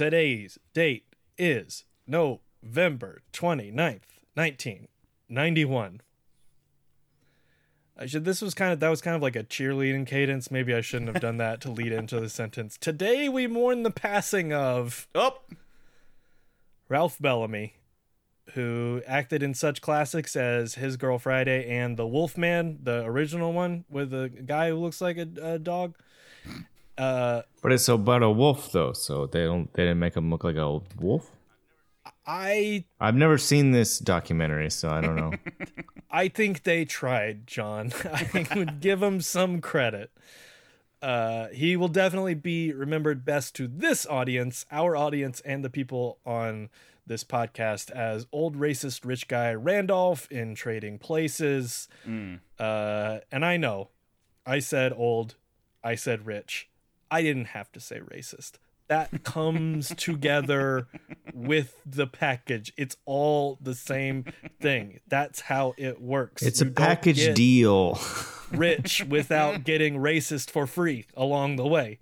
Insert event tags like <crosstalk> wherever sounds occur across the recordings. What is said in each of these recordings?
Today's date is November 29th, 1991. I should this was kind of that was kind of like a cheerleading cadence. Maybe I shouldn't have done that to lead into the sentence. Today we mourn the passing of Oh, Ralph Bellamy, who acted in such classics as His Girl Friday and The Wolfman, the original one with a guy who looks like a, a dog. Uh, But it's about a wolf though, so they don't they didn't make him look like a wolf. I I've never seen this documentary, so I don't know. <laughs> I think they tried, John. <laughs> I think would give him some credit. Uh, he will definitely be remembered best to this audience, our audience, and the people on this podcast as old racist rich guy Randolph in Trading Places. Uh, and I know, I said old, I said rich. I didn't have to say racist. That comes together with the package. It's all the same thing. That's how it works. It's You a package deal. Rich <laughs> without getting racist for free along the way.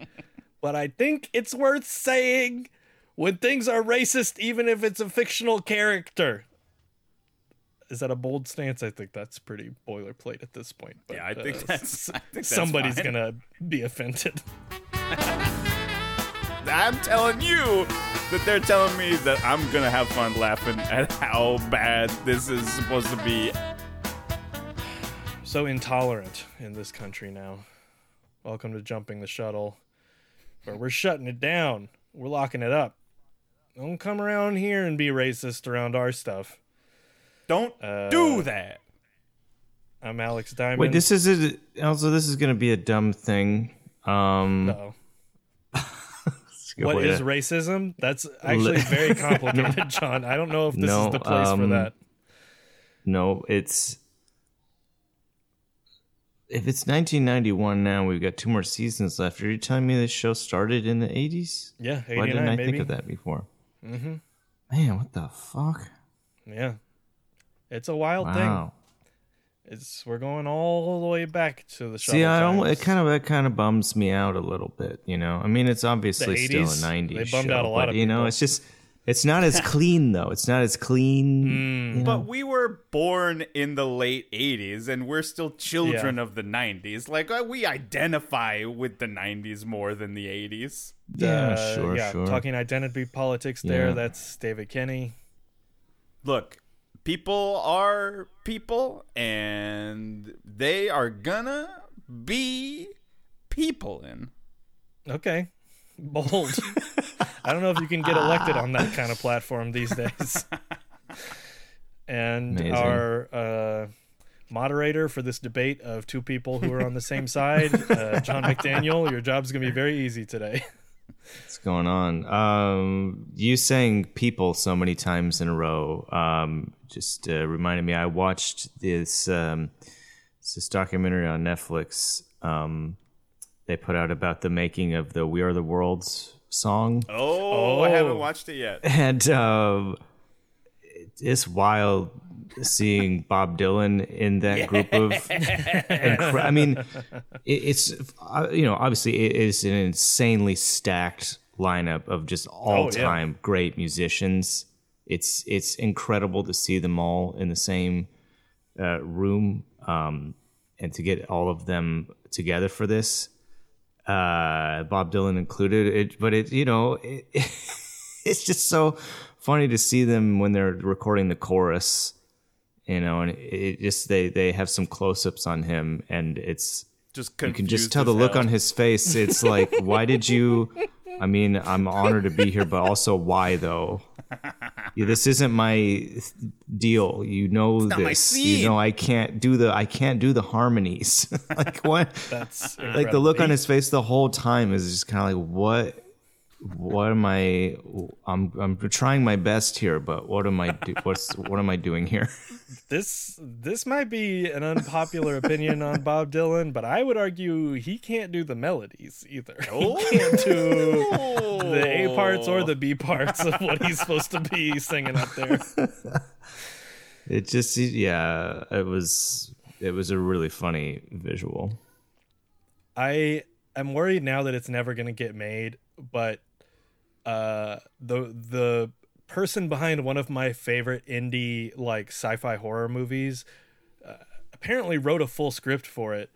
But I think it's worth saying when things are racist, even if it's a fictional character. Is that a bold stance? I think that's pretty boilerplate at this point. But, yeah, I think uh, that's. I think that's somebody's fine. gonna be offended. <laughs> I'm telling you that they're telling me that I'm gonna have fun laughing at how bad this is supposed to be. so intolerant in this country now. Welcome to Jumping the Shuttle, where we're shutting it down. We're locking it up. Don't come around here and be racist around our stuff. Don't Uh, do that. I'm Alex Diamond. Wait, this is a, also this is gonna be a dumb thing. Um, <laughs> What is racism? That's actually <laughs> very complicated, <laughs> John. I don't know if this No, is the place for um, that. No, it's if it's 1991 now, we've got two more seasons left. Are you telling me this show started in the 80s? Yeah, 89 Why didn't I maybe. think of that before? Mm-hmm. Man, what the fuck? Yeah. It's a wild thing. Wow. It's we're going all the way back to the shuttle See, I don't. times. It kind of it kind of bums me out a little bit. You know, I mean, it's obviously The still a 80s, 90s they bummed show, out a lot but of you know, it's just it's not as <laughs> clean though. It's not as clean. Mm. you know? But we were born in the late 80s and we're still children of the 90s. Like, uh, we identify with the 90s more than the 80s. yeah, Uh, sure, yeah, sure. talking identity politics there. Yeah. That's David Kenny. Look, people are people and they are gonna be people in. Okay. Bold. <laughs> I don't know if you can get elected on that kind of platform these days. <laughs> And Amazing. our uh, moderator for this debate of two people who are on the same side, uh, John McDaniel, your job's going to be very easy today. What's going on? Um, you saying people so many times in a row um, just uh, reminded me. I watched this um, this documentary on Netflix. Um, they put out about the making of the "We Are the World's" song, Oh, I Oh. haven't watched it yet. <laughs> and um, it's wild seeing Bob Dylan in that group of. incre- I mean, it, it's uh, you know obviously it is an insanely stacked lineup of just all time great musicians. It's it's incredible to see them all in the same uh, room um, and to get all of them together for this. Uh, Bob Dylan included it, but it you know it, <laughs> it's just so funny to see them when they're recording the chorus you know and it just they they have some close-ups on him and it's Just you can just tell the look on his face it's like why did you <laughs> i mean i'm honored to be here but also why though? Yeah, this isn't my deal. You know this. You know i can't do the i can't do the harmonies. <laughs> Like what? That's like the look on his face the whole time is just kind of like what what am i i'm i'm trying my best here but what am i do, what's what am i doing here <laughs> this this might be an unpopular opinion on Bob Dylan, but I would argue he can't do the melodies either. <laughs> He can't do the A parts or the B parts of what he's supposed to be singing up there. <laughs> it just yeah it was it was a really funny visual I am worried now that it's never going to get made, but uh, the the person behind one of my favorite indie like sci-fi horror movies uh, apparently wrote a full script for it,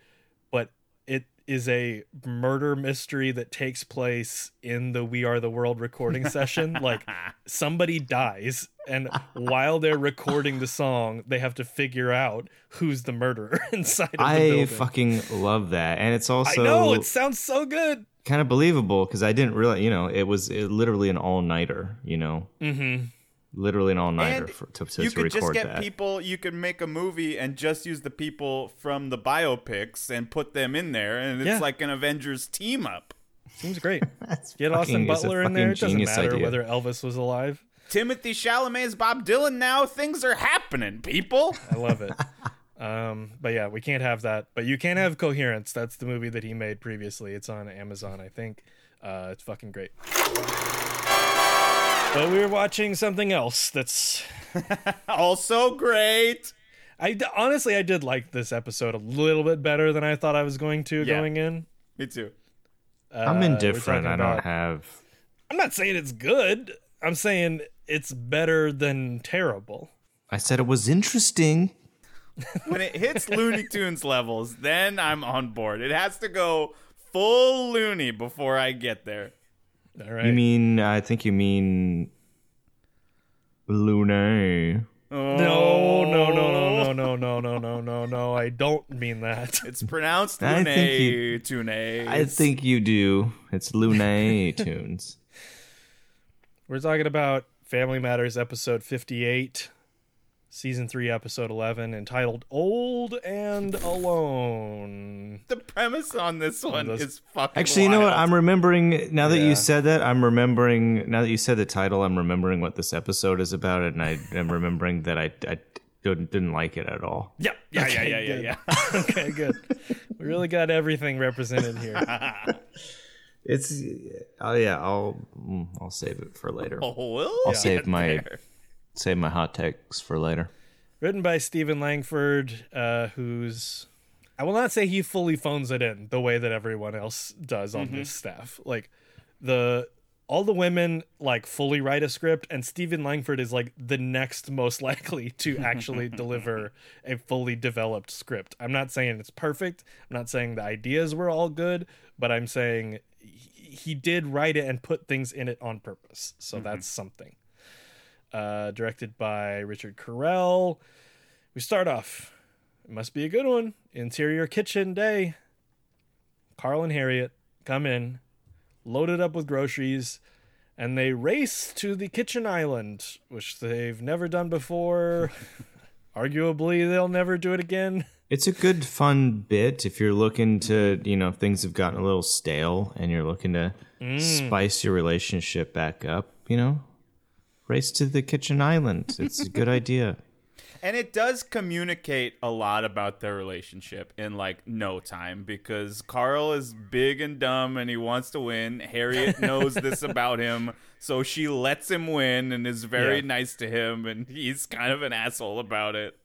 but it is a murder mystery that takes place in the We Are the World recording session. <laughs> like somebody dies, and while they're recording the song, they have to figure out who's the murderer <laughs> inside of the I building. fucking love that, and it's also I know it sounds so good. Kind of believable because I didn't realize, you know, it was it, literally an all nighter, you know, Mm-hmm. literally an all nighter And for, to, to, you to could just record get that. people. You could make a movie and just use the people from the biopics and put them in there, and it's Yeah. like an Avengers team up. Seems great. <laughs> That's Get fucking- Austin Butler in there. It doesn't matter idea. whether Elvis was alive. Timothée Chalamet's Bob Dylan. Now things are happening, people. I love it. <laughs> um, but yeah, we can't have that. But you can have Coherence. That's the movie that he made previously. It's on Amazon, I think. Uh, it's fucking great. But we were watching something else. That's <laughs> also great. I d- honestly I did like this episode a little bit better than I thought I was going to Yeah. going in. Me too. Uh, I'm indifferent. I don't about- have. I'm not saying it's good. I'm saying it's better than terrible. I said it was interesting. When it hits Looney Tunes levels, then I'm on board. It has to go full loony before I get there. All right. You mean? I think you mean. Luna. no, no, no, no, oh. no, no, no, no, no, no, no. I don't mean that. It's pronounced I Lune Tune. I think you do. It's Luna tunes. We're talking about Family Matters episode 58, season 3, episode 11, entitled Old and Alone. the premise on this one Those- is fucking. Actually, you know what? I'm remembering now that Yeah. you said that. I'm remembering now that you said the title. I'm remembering what this episode is about, and I am remembering that I, I didn't, didn't like it at all. Yeah, yeah, Okay, yeah, yeah, yeah, yeah. <laughs> okay, good. We really got everything represented here. It's oh yeah. I'll mm, I'll save it for later. Oh, we'll I'll get save my there. Save my hot takes for later. Written by Stephen Langford, uh, who's. I will not say he fully phones it in the way that everyone else does on this staff. Like, the. All the women like fully write a script, and Stephen Langford is like the next most <laughs> likely to actually <laughs> deliver a fully developed script. I'm not saying it's perfect. I'm not saying the ideas were all good, but I'm saying he, he did write it and put things in it on purpose. So that's something uh, directed by Richard Correll. We start off. It must be a good one. Interior kitchen day. Carl and Harriet come in, loaded up with groceries, and they race to the kitchen island, which they've never done before. <laughs> Arguably, they'll never do it again. It's a good fun bit if you're looking to, you know, if things have gotten a little stale and you're looking to spice your relationship back up, you know, race to the kitchen island. It's a good idea. <laughs> And it does communicate a lot about their relationship in like no time because Carl is big and dumb and he wants to win. Harriet knows this <laughs> about him, so she lets him win and is very Yeah. nice to him and he's kind of an asshole about it.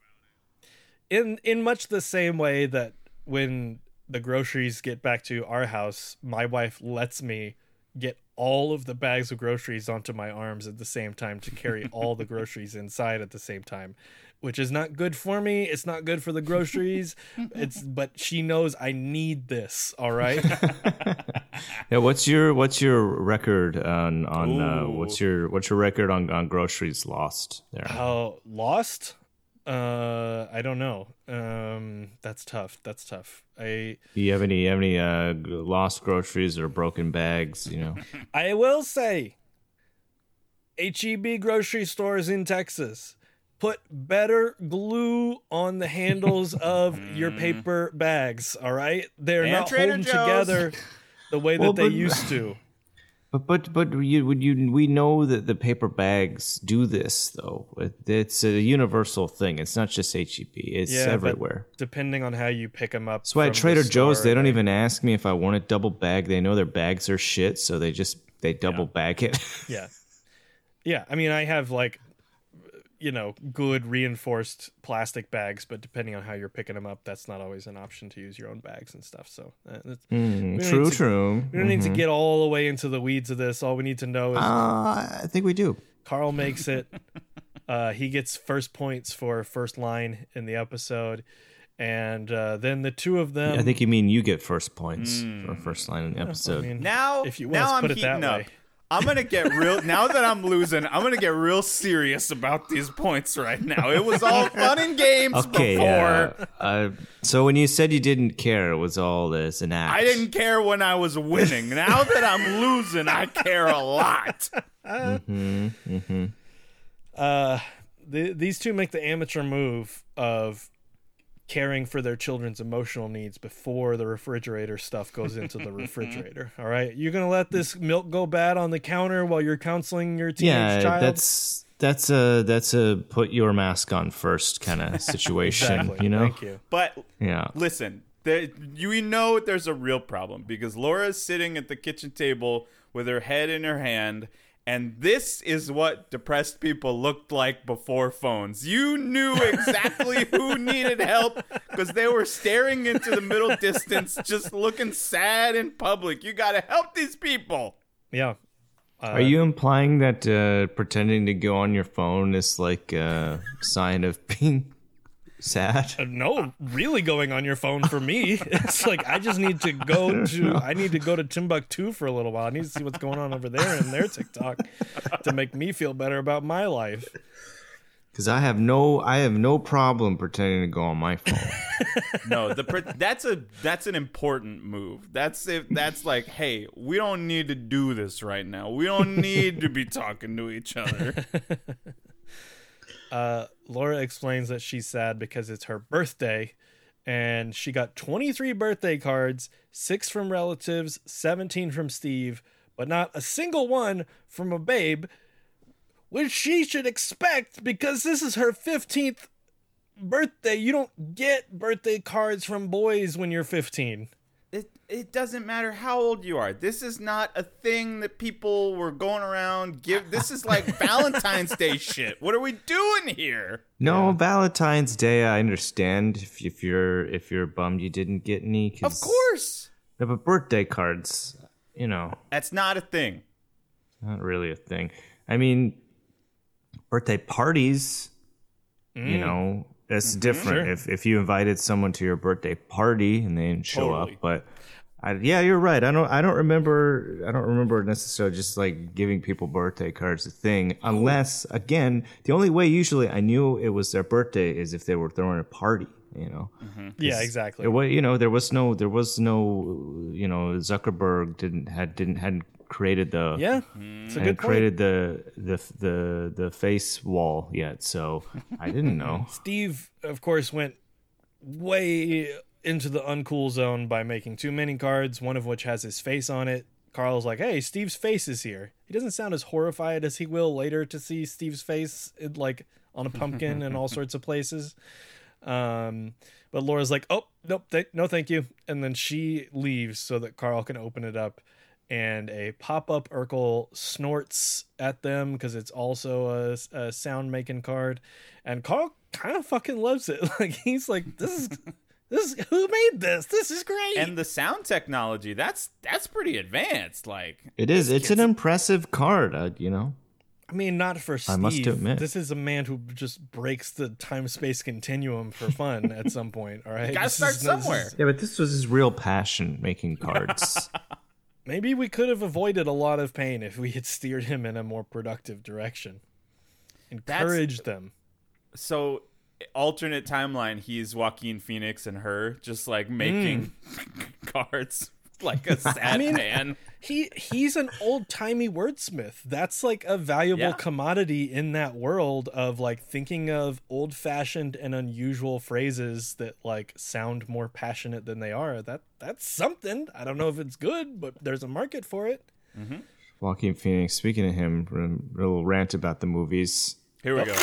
in in much the same way that when the groceries get back to our house, my wife lets me get all of the bags of groceries onto my arms at the same time to carry all the groceries inside at the same time, which is not good for me. It's not good for the groceries. <laughs> It's but she knows I need this, all right? <laughs> <laughs> Yeah, what's your what's your record on on uh, what's your what's your record on on groceries lost there? How lost? Uh I don't know. Um that's tough. That's tough. I Do you have any have any uh, lost groceries or broken bags? You know, <laughs> I will say, HEB grocery stores in Texas put better glue on the handles <laughs> of your paper bags. All right, they're And not Trader holding Joe's. together the way that Well, they but- used to. But but but you would you we know that the paper bags do this though. It's a universal thing. It's not just HEB. It's Yeah, everywhere. Depending on how you pick them up. That's why at from the Trader Joe's they don't even ask me if I want a double bag. They know their bags are shit, so they just they double bag it. <laughs> Yeah, yeah. I mean, I have like you know, good reinforced plastic bags, but depending on how you're picking them up, that's not always an option to use your own bags and stuff. So, uh, Mm, true, to- true. we don't need to get all the way into the weeds of this. All we need to know is Uh, I think we do. Carl makes it. <laughs> Uh, he gets first points for first line in the episode, and uh, then the two of them. I think you mean you get first points for first line in the I episode. mean, Now, If you now wanna I'm put it that heating up. way. I'm gonna get real. Now that I'm losing, I'm gonna get real serious about these points right now. It was all fun and games okay, before. uh, uh, so when you said you didn't care, it was all this an act. I didn't care when I was winning. Now that I'm losing, I care a lot. uh, the, these two make the amateur move of caring for their children's emotional needs before the refrigerator stuff goes into the <laughs> refrigerator. All right, you're gonna let this milk go bad on the counter while you're counseling your teenage Yeah, child. that's that's a that's a put your mask on first kind of <laughs> situation. exactly. You know? Thank you. But Yeah. listen, there, you we know there's a real problem because Laura's sitting at the kitchen table with her head in her hand. And this is what depressed people looked like before phones. You knew exactly <laughs> who needed help because they were staring into the middle distance, just looking sad in public. You got to help these people. Yeah. Are you implying that uh, pretending to go on your phone is like a sign of being sad? Uh, no, really going on your phone for me. <laughs> It's like I just need to go to I need to go to Timbuktu for a little while. I need to see what's going on over there in their TikTok to make me feel better about my life. Because I have no I have no problem pretending to go on my phone. <laughs> No, the pre- that's a that's an important move. That's if that's like, hey, we don't need to do this right now. We don't need to be talking to each other. <laughs> Uh, Laura explains that she's sad because it's her birthday and she got 23 birthday cards, 6 from relatives, 17 from Steve, but not a single one from a babe, which she should expect because this is her 15th birthday. You don't get birthday cards from boys when you're 15. It it doesn't matter how old you are. This is not a thing that people were going around give. This is like <laughs> Valentine's Day shit. What are we doing here? No, Valentine's Day. I understand if, if you're if you're bummed you didn't get any. 'cause- Of course, Yeah, but birthday cards, you know, that's not a thing. not really a thing. I mean, birthday parties, you mm. know, that's mm-hmm. different. Sure. If if you invited someone to your birthday party and they didn't show Totally. up, but I, yeah, you're right. I don't I don't remember I don't remember necessarily just like giving people birthday cards a thing unless again the only way usually I knew it was their birthday is if they were throwing a party. You know, mm-hmm. Yeah, exactly. it was, you know, there was no, there was no, you know, Zuckerberg didn't had didn't hadn't created the Yeah, it's a hadn't good point. created the the the the face wall yet, so I didn't know. <laughs> Steve, of course, went way into the uncool zone by making too many cards, one of which has his face on it. Carl's like, "Hey, Steve's face is here." He doesn't sound as horrified as he will later to see Steve's face, in, like on a pumpkin and all <laughs> sorts of places. Um, but Laura's like, "Oh, nope, th- no, thank you," and then she leaves so that Carl can open it up. And a pop-up Urkel snorts at them because it's also a, a sound-making card, and Carl kind of fucking loves it. <laughs> Like he's like, "This is this is who made this? This is great." And the sound technology, that's that's pretty advanced. Like It is. It's an impressive card, uh, you know. I mean, not for Steve. I must admit. this is a man who just breaks the time-space continuum for fun at <laughs> some point. All right, gotta This start is- this is- somewhere. Yeah, but this was his real passion making <laughs> cards. Maybe we could have avoided a lot of pain if we had steered him in a more productive direction. Encourage them. so alternate timeline, he's Joaquin Phoenix and her just like making hmm. <laughs> cards like a <laughs> sad mean- man. He he's an old timey wordsmith. That's like a valuable Yeah. commodity in that world of like thinking of old fashioned and unusual phrases that like sound more passionate than they are. That that's something. I don't know if it's good, but there's a market for it. Mm-hmm. Joaquin Phoenix. Speaking of him, a little rant about the movies. Here we go.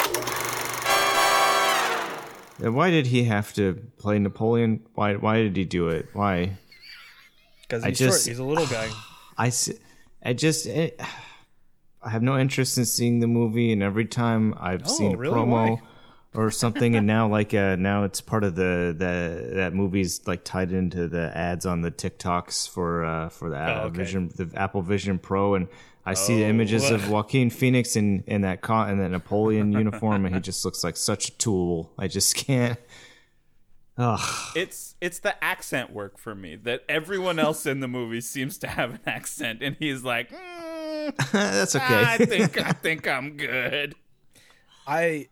Why did he have to play Napoleon? Why? Why did he do it? Why? Because he's just- short. He's a little guy. <sighs> I, I just, it, <sighs> I have no interest in seeing the movie, and every time I've Oh, seen a really? promo Why? <laughs> or something, and now like uh, now it's part of the the that movie's like tied into the ads on the TikToks for uh, for the Oh, okay. Vision, the Apple Vision Pro, and I see the images of Joaquin Phoenix in in that con- in that Napoleon uniform, and he just looks like such a tool. I just can't. Ugh. It's it's the accent work for me that everyone else in the movie seems to have an accent, and he's like, "Mm, <laughs> That's okay. I think I think I'm good. I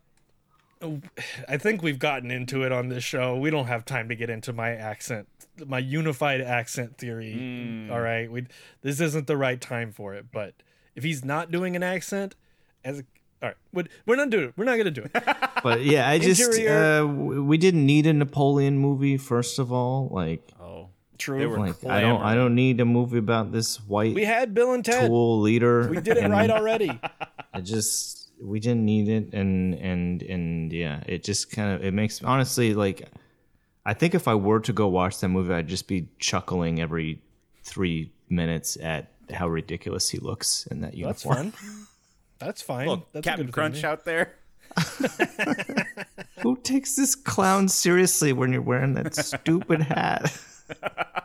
I think we've gotten into it on this show. We don't have time to get into my accent, my unified accent theory. All right, we this isn't the right time for it. But if he's not doing an accent, as a, all right, we- we're not doing. it. We're not gonna do it. <laughs> But yeah, I just Interior- uh, we didn't need a Napoleon movie. First of all, like Oh, True. They were- like I don't I don't need a movie about this white we had Bill and Ted. tool leader. We did it right already. <laughs> I just we didn't need it, and and and yeah, it just kind of it makes honestly like I think if I were to go watch that movie, I'd just be chuckling every three minutes at how ridiculous he looks in that That's uniform. fun. <laughs> That's fine. look, That's a Captain good Crunch thing. out there. <laughs> Who takes this clown seriously when you're wearing that <laughs> stupid hat?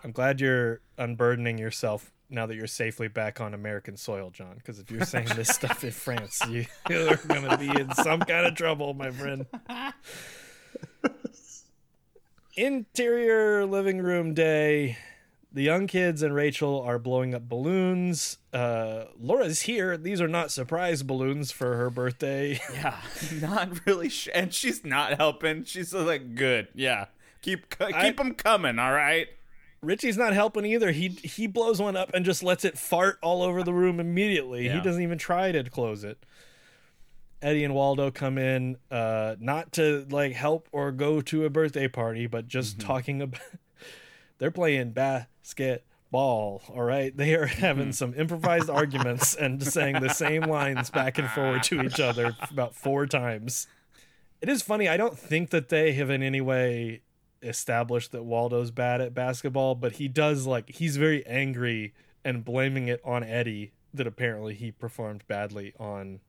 I'm glad you're unburdening yourself now that you're safely back on American soil, John. Because if you're <laughs> saying this stuff in France, you, <laughs> you're going to be in some kind of trouble, my friend. <laughs> Interior living room day. The young kids and Rachel are blowing up balloons. Uh, Laura's here. These are not surprise balloons for her birthday. Yeah, not really, sh- and she's not helping. She's like, good, yeah, keep co- I- keep them coming. All right. Richie's not helping either. He he blows one up and just lets it fart all over the room immediately. He doesn't even try to close it. Eddie and Waldo come in, uh, not to like help or go to a birthday party, but just talking about. <laughs> They're playing basketball. All right, they are having some improvised arguments and saying the same lines back and forward to each other about four times. It is funny. I don't think that they have in any way established that Waldo's bad at basketball, but he does like he's very angry and blaming it on Eddie that apparently he performed badly on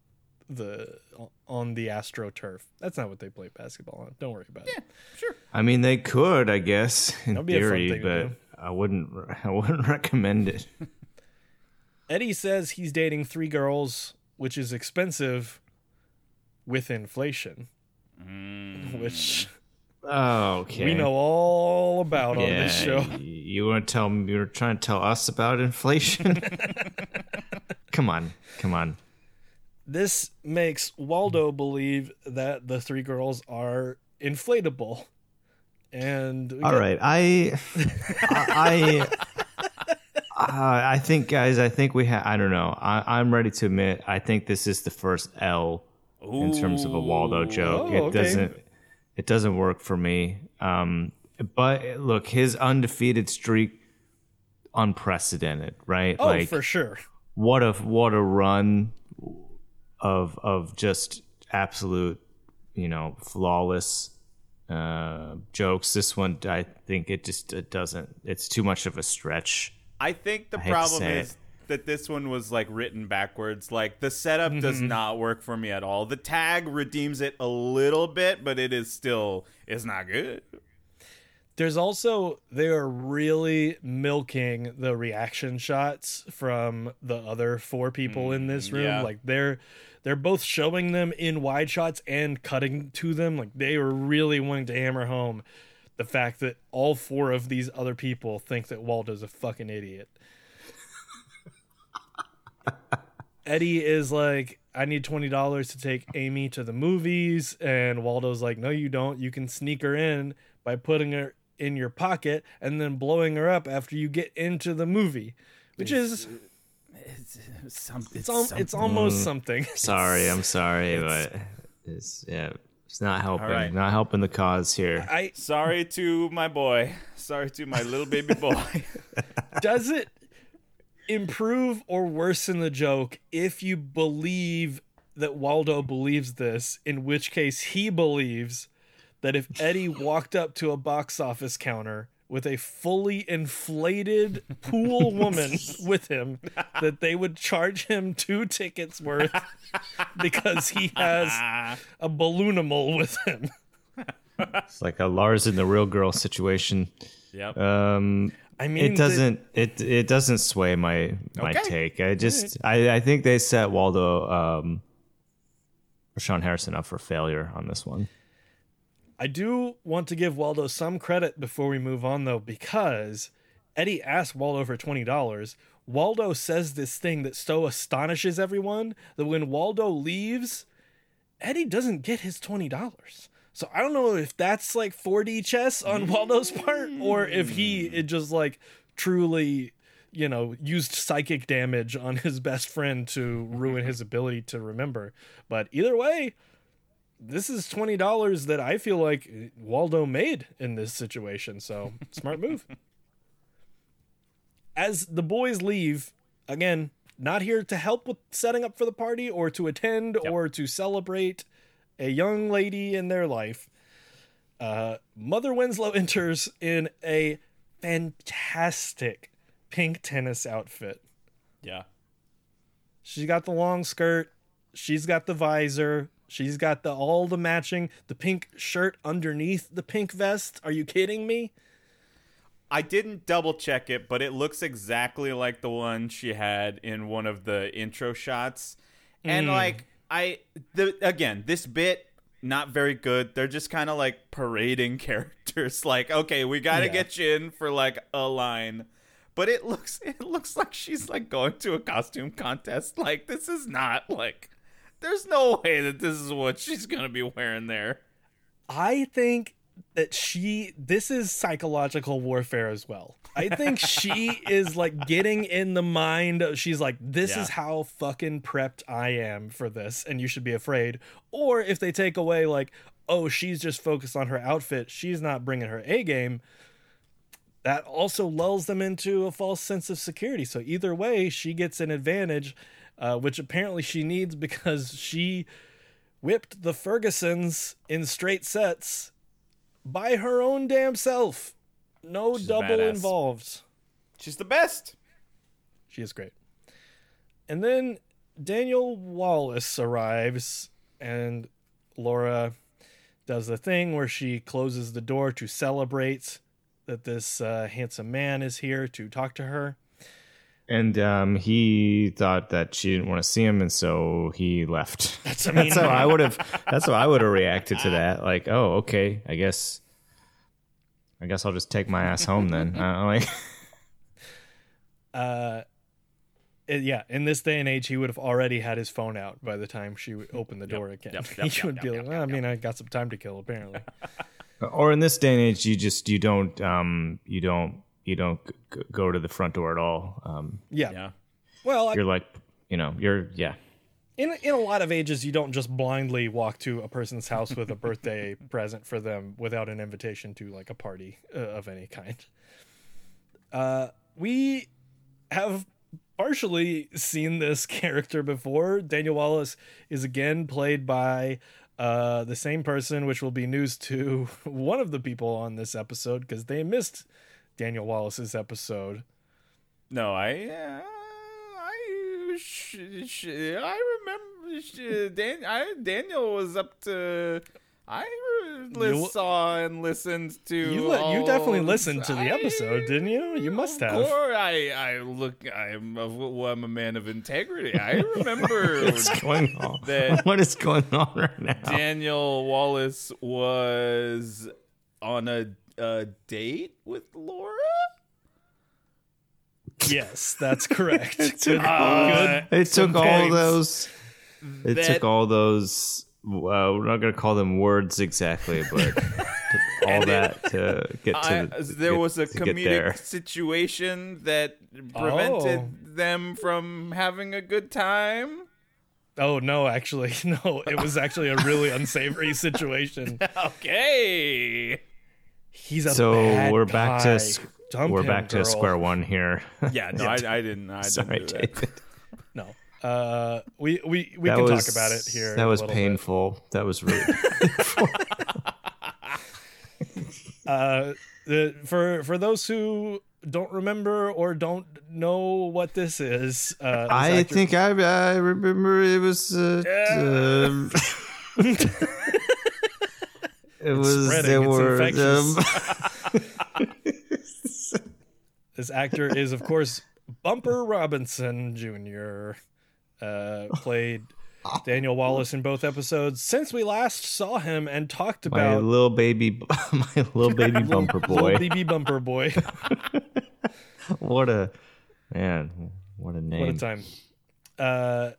the on the AstroTurf. That's not what they play basketball on. Don't worry about it. Yeah, sure. I mean, they could, I guess, in That'd be a fun theory, thing to but do. I wouldn't. <laughs> I wouldn't recommend it. <laughs> Eddie says he's dating three girls, which is expensive with inflation, mm. which Oh, okay. we know all about on this show. you want to tell me? You're trying to tell us about inflation? <laughs> come on, come on. This makes Waldo believe that the three girls are inflatable. And All get- right, I, I, I, uh, I think, guys, I think we have. I don't know. I, I'm ready to admit. I think this is the first L in terms of a Waldo joke. Oh, it okay. doesn't. It doesn't work for me. Um, but look, his undefeated streak, unprecedented, right? Oh, like, for sure. what a what a run of of just absolute you know flawless uh jokes this one i think it just it doesn't it's too much of a stretch I think the to problem is that this one was like written backwards. Like the setup Mm-hmm. does not work for me at all. The tag redeems it a little bit, but it is still is not good. There's also they are really milking the reaction shots from the other four people in this room. yeah. Like they're they're both showing them in wide shots and cutting to them. Like they were really wanting to hammer home the fact that all four of these other people think that Waldo's a fucking idiot. Eddie is like, I need twenty dollars to take Amy to the movies, and Waldo's like, No, you don't. You can sneak her in by putting her in your pocket and then blowing her up after you get into the movie, which is uh, It's, some, it's, it's al- it's almost mm. something. <laughs> sorry i'm sorry but it's yeah it's not helping All right. not helping the cause here I sorry to my boy. Sorry to my little baby boy. <laughs> does it improve or worsen the joke if you believe that Waldo believes this, in which case he believes that if Eddie <laughs> walked up to a box office counter with a fully inflated pool <laughs> woman with him that they would charge him two tickets worth <laughs> because he has a balloonimal with him. It's like a Lars and the real girl situation. Yep. Um, I mean, it doesn't it it doesn't sway my my Okay. take. I just I, I think they set Waldo um Shawn Harrison up for failure on this one. I do want to give Waldo some credit before we move on, though, because Eddie asked Waldo for twenty dollars. Waldo says this thing that so astonishes everyone that when Waldo leaves, Eddie doesn't get his twenty dollars. So I don't know if that's like 4D chess on Waldo's part, or if he mm. it just like truly, you know, used psychic damage on his best friend to ruin his ability to remember. But either way, this is twenty dollars that I feel like Waldo made in this situation. So smart move. <laughs> As the boys leave, again, not here to help with setting up for the party or to attend or to celebrate a young lady in their life. Uh, Mother Winslow <laughs> enters in a fantastic pink tennis outfit. yeah. She's got the long skirt. She's got the visor. She's got the all the matching the pink shirt underneath the pink vest. Are you kidding me? I didn't double check it, but it looks exactly like the one she had in one of the intro shots. And like I the again, this bit not very good. They're just kind of like parading <laughs> characters like, "Okay, we got to Yeah. get you in for like a line." But it looks <laughs> it looks like she's like going to a costume contest. Like this is not like there's no way that this is what she's going to be wearing there. I think that she this is psychological warfare as well. I think she <laughs> is like getting in the mind of, she's like this Yeah. is how fucking prepped I am for this and you should be afraid. Or if they take away like oh she's just focused on her outfit, she's not bringing her A game. That also lulls them into a false sense of security. So either way, she gets an advantage, uh, which apparently she needs because she whipped the Fergusons in straight sets by her own damn self. No She's double involved. She's the best. She is great. And then Daniel Wallace arrives, and Laura does the thing where she closes the door to celebrate that this uh, handsome man is here to talk to her. And um, he thought that she didn't want to see him, and so he left. <laughs> That's, I <laughs> mean, That's how I would have. That's how I would have reacted to that. <laughs> Like, oh, okay, I guess. I guess I'll just take my ass home then. Uh, like, uh, yeah, in this day and age, he would have already had his phone out by the time she opened the door again. yep, yep, he would yep, be yep, like, yep, well, I mean, I got some time to kill, apparently. or in this day and age, you just you don't um you don't you don't g- g- go to the front door at all. Um, Yeah. Yeah. Well, you're like, you know, you're yeah. in in a lot of ages, you don't just blindly walk to a person's house with a birthday <laughs> present for them without an invitation to like a party uh, of any kind. Uh, we have partially seen this <laughs> character before. Daniel Wallace is again played by uh, the same person, which will be news to <laughs> one of the people on this episode because they missed Daniel Wallace's episode. No, I, uh, I, sh- sh- I remember sh- Dan- I, Daniel was up to. I You- saw and listened to. You li- you definitely listened to the I- episode, didn't you? You must have. course, I, I look. I'm a, well, I'm a man of integrity. I remember <laughs> What's <laughs> going on? <laughs> What is going on right now? Daniel Wallace was on a, a date with Laura. Yes, that's correct. <laughs> good, Uh, good. It took all those. It That- took all those. Uh, we're not going to call them words exactly, but <laughs> all that to get to. I, there get- was a to get there. comedic situation that prevented Oh. them from having a good time. Oh no, actually, <laughs> no. It was actually a really unsavory situation. Okay. He's a So we're back guy. to Dump we're him, back to square one here. <laughs> Yeah, no, <laughs> I, I didn't. I Sorry, didn't. David. <laughs> No, uh, we we we that can was talk about it here. That was little bit. painful. That was really. Uh, the, for for those who don't remember or don't know what this is, uh, I actor- think I I remember it was. Uh, um, it was spreading, there it's were infectious. um, <laughs> This actor is, of course, Bumper Robinson Jr. Uh, played Daniel Wallace in both episodes since we last saw him and talked about <laughs> my little <laughs> baby, my little baby bumper boy. Little BB Bumper Boy. What a man! What a name! what a time. Uh,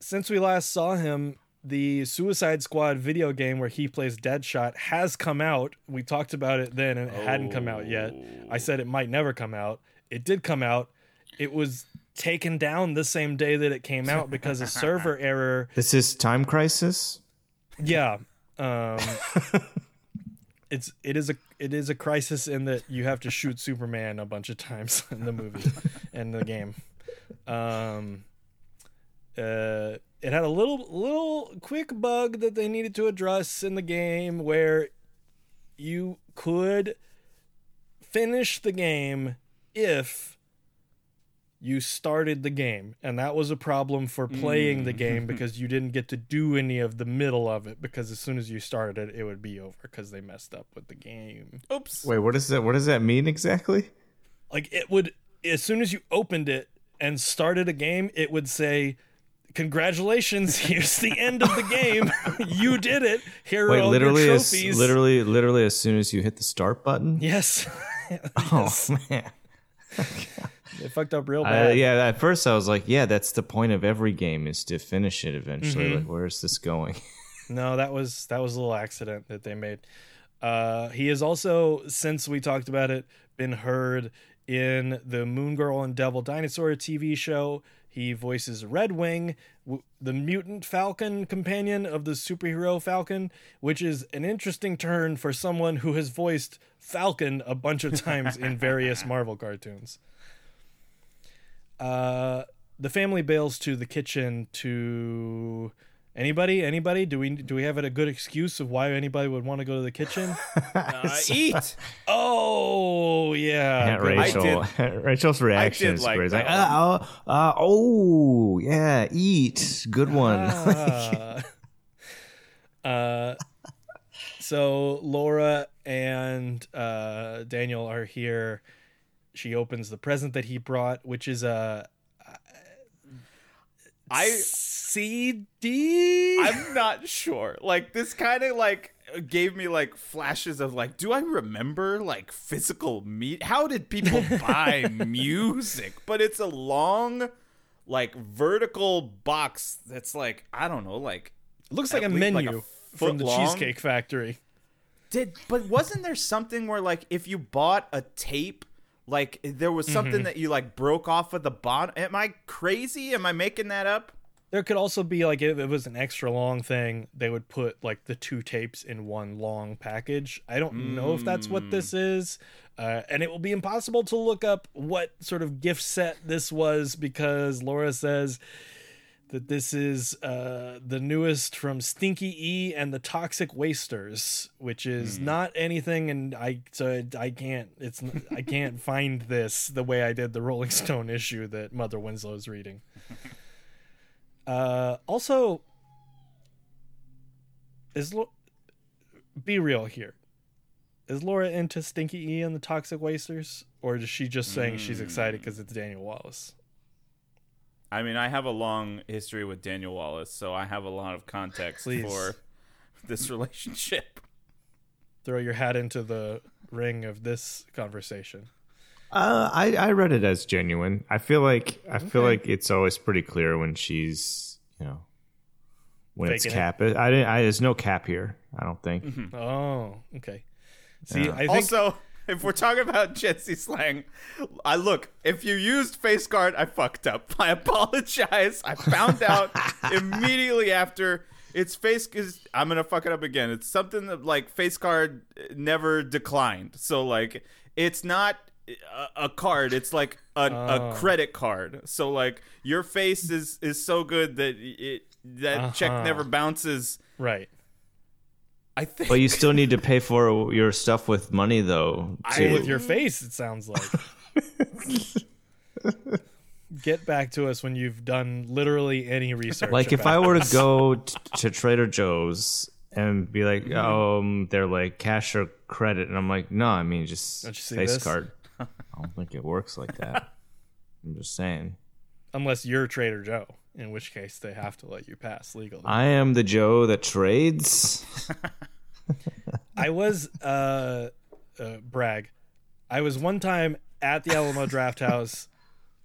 since we last saw him, the Suicide Squad video game where he plays Deadshot has come out. We talked about it then and it hadn't come out yet. I said it might never come out. It did come out. It was taken down the same day that it came out because a server <laughs> error. This is Time Crisis. Yeah. <laughs> Um it's it is a it is a crisis in that you have to shoot Superman a bunch of times <laughs> in the movie and the game. Um uh it had a little little quick bug that they needed to address in the game where you could finish the game if you started the game and that was a problem for playing the game because you didn't get to do any of the middle of it because as soon as you started it it would be over because they messed up with the game Oops. Wait, what does that? What does that mean exactly? like it would as soon as you opened it and started a game it would say congratulations <laughs> here's the end of the game <laughs> you did it here Wait, are all literally, your as, trophies literally, literally, as soon as you hit the start button. yes <laughs> Oh man! it fucked up real I, bad yeah, at first I was like, yeah, that's the point of every game is to finish it eventually. Mm-hmm. Like, where is this going? No, that was that was a little accident that they made. Uh, he has also, since we talked about it, been heard in the Moon Girl and Devil Dinosaur TV show. He voices Redwing, the mutant falcon companion of the superhero Falcon, which is an interesting turn for someone who has voiced Falcon a bunch of times in <laughs> various Marvel cartoons. Uh, the family bails to the kitchen to anybody anybody do we do we have a good excuse of why anybody would want to go to the kitchen <laughs> Uh, eat. oh yeah Yeah, good. Rachel. <laughs> Rachel's reaction is like great. It's like, that uh, uh, uh, oh, yeah, eat. Good one. Ah. <laughs> uh, so Laura and uh, Daniel are here. She opens the present that he brought, which is a I CD. I'm not sure. Like this kind of like gave me like flashes of like, do I remember like physical meat? How did people <laughs> buy music? But it's a long, like vertical box that's like I don't know, like looks like a least, like, menu a from the long. Cheesecake Factory. Did but wasn't there something where like if you bought a tape, like there was something Mm-hmm. that you like broke off of the bottom? Am I crazy? Am I making that up? There could also be like if it was an extra long thing, they would put like the two tapes in one long package. I don't know if that's what this is, uh, and it will be impossible to look up what sort of gift set this was because Laura says that this is uh, the newest from Stinky E and the Toxic Wasters, which is not anything, and I so I can't it's I can't <laughs> find this the way I did the Rolling Stone issue that Mother Winslow's reading. <laughs> Uh, also, is Lo- be real here. Is Laura into Stinky E and the Toxic Wasters, or is she just saying she's excited because it's Daniel Wallace? I mean, I have a long history with Daniel Wallace, so I have a lot of context Please. for <laughs> this relationship. Throw your hat into the ring of this conversation. Uh, I I read it as genuine. I feel like I feel like it's always pretty clear when she's you know when it's Faking it. cap. I didn't. I, there's no cap here. I don't think. Oh, okay. See, Yeah. I think Also, if we're talking about Z slang, I look, if you used face guard, I fucked up. <laughs> I apologize. I found out <laughs> immediately after it's face is I'm gonna fuck it up again. It's something that like face card never declined. So like it's not a, a card, it's like a, Oh. a credit card. So like your face is is so good that it that check Uh-huh. never bounces. right. I think. But you still need to pay for your stuff with money, though. too. with your face. It sounds like. <laughs> Get back to us when you've done literally any research. like if I were this. to go t- to Trader Joe's and be like, um, they're like cash or credit, and I'm like, no, I mean just Don't you see face this? card. <laughs> I don't think it works like that. I'm just saying. unless you're Trader Joe, in which case they have to let you pass legally. I am the Joe that trades. <laughs> I was uh, uh brag. I was one time at the Alamo Drafthouse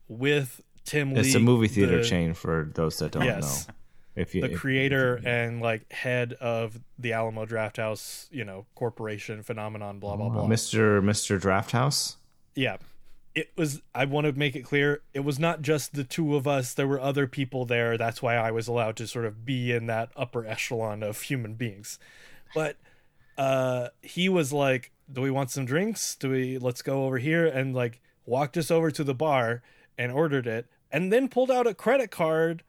with Tim League. It's a movie theater the, chain for those that don't Yes. know. If you The if- creator and like head of the Alamo Drafthouse, you know, corporation phenomenon, blah blah blah. Mr. Mr. Draft House. yeah it was i want to make it clear it was not just the two of us there were other people there. That's why i was allowed to sort of be in that upper echelon of human beings. But uh he was like do we want some drinks? Do we let's go over here and like walked us over to the bar and ordered it and then pulled out a credit card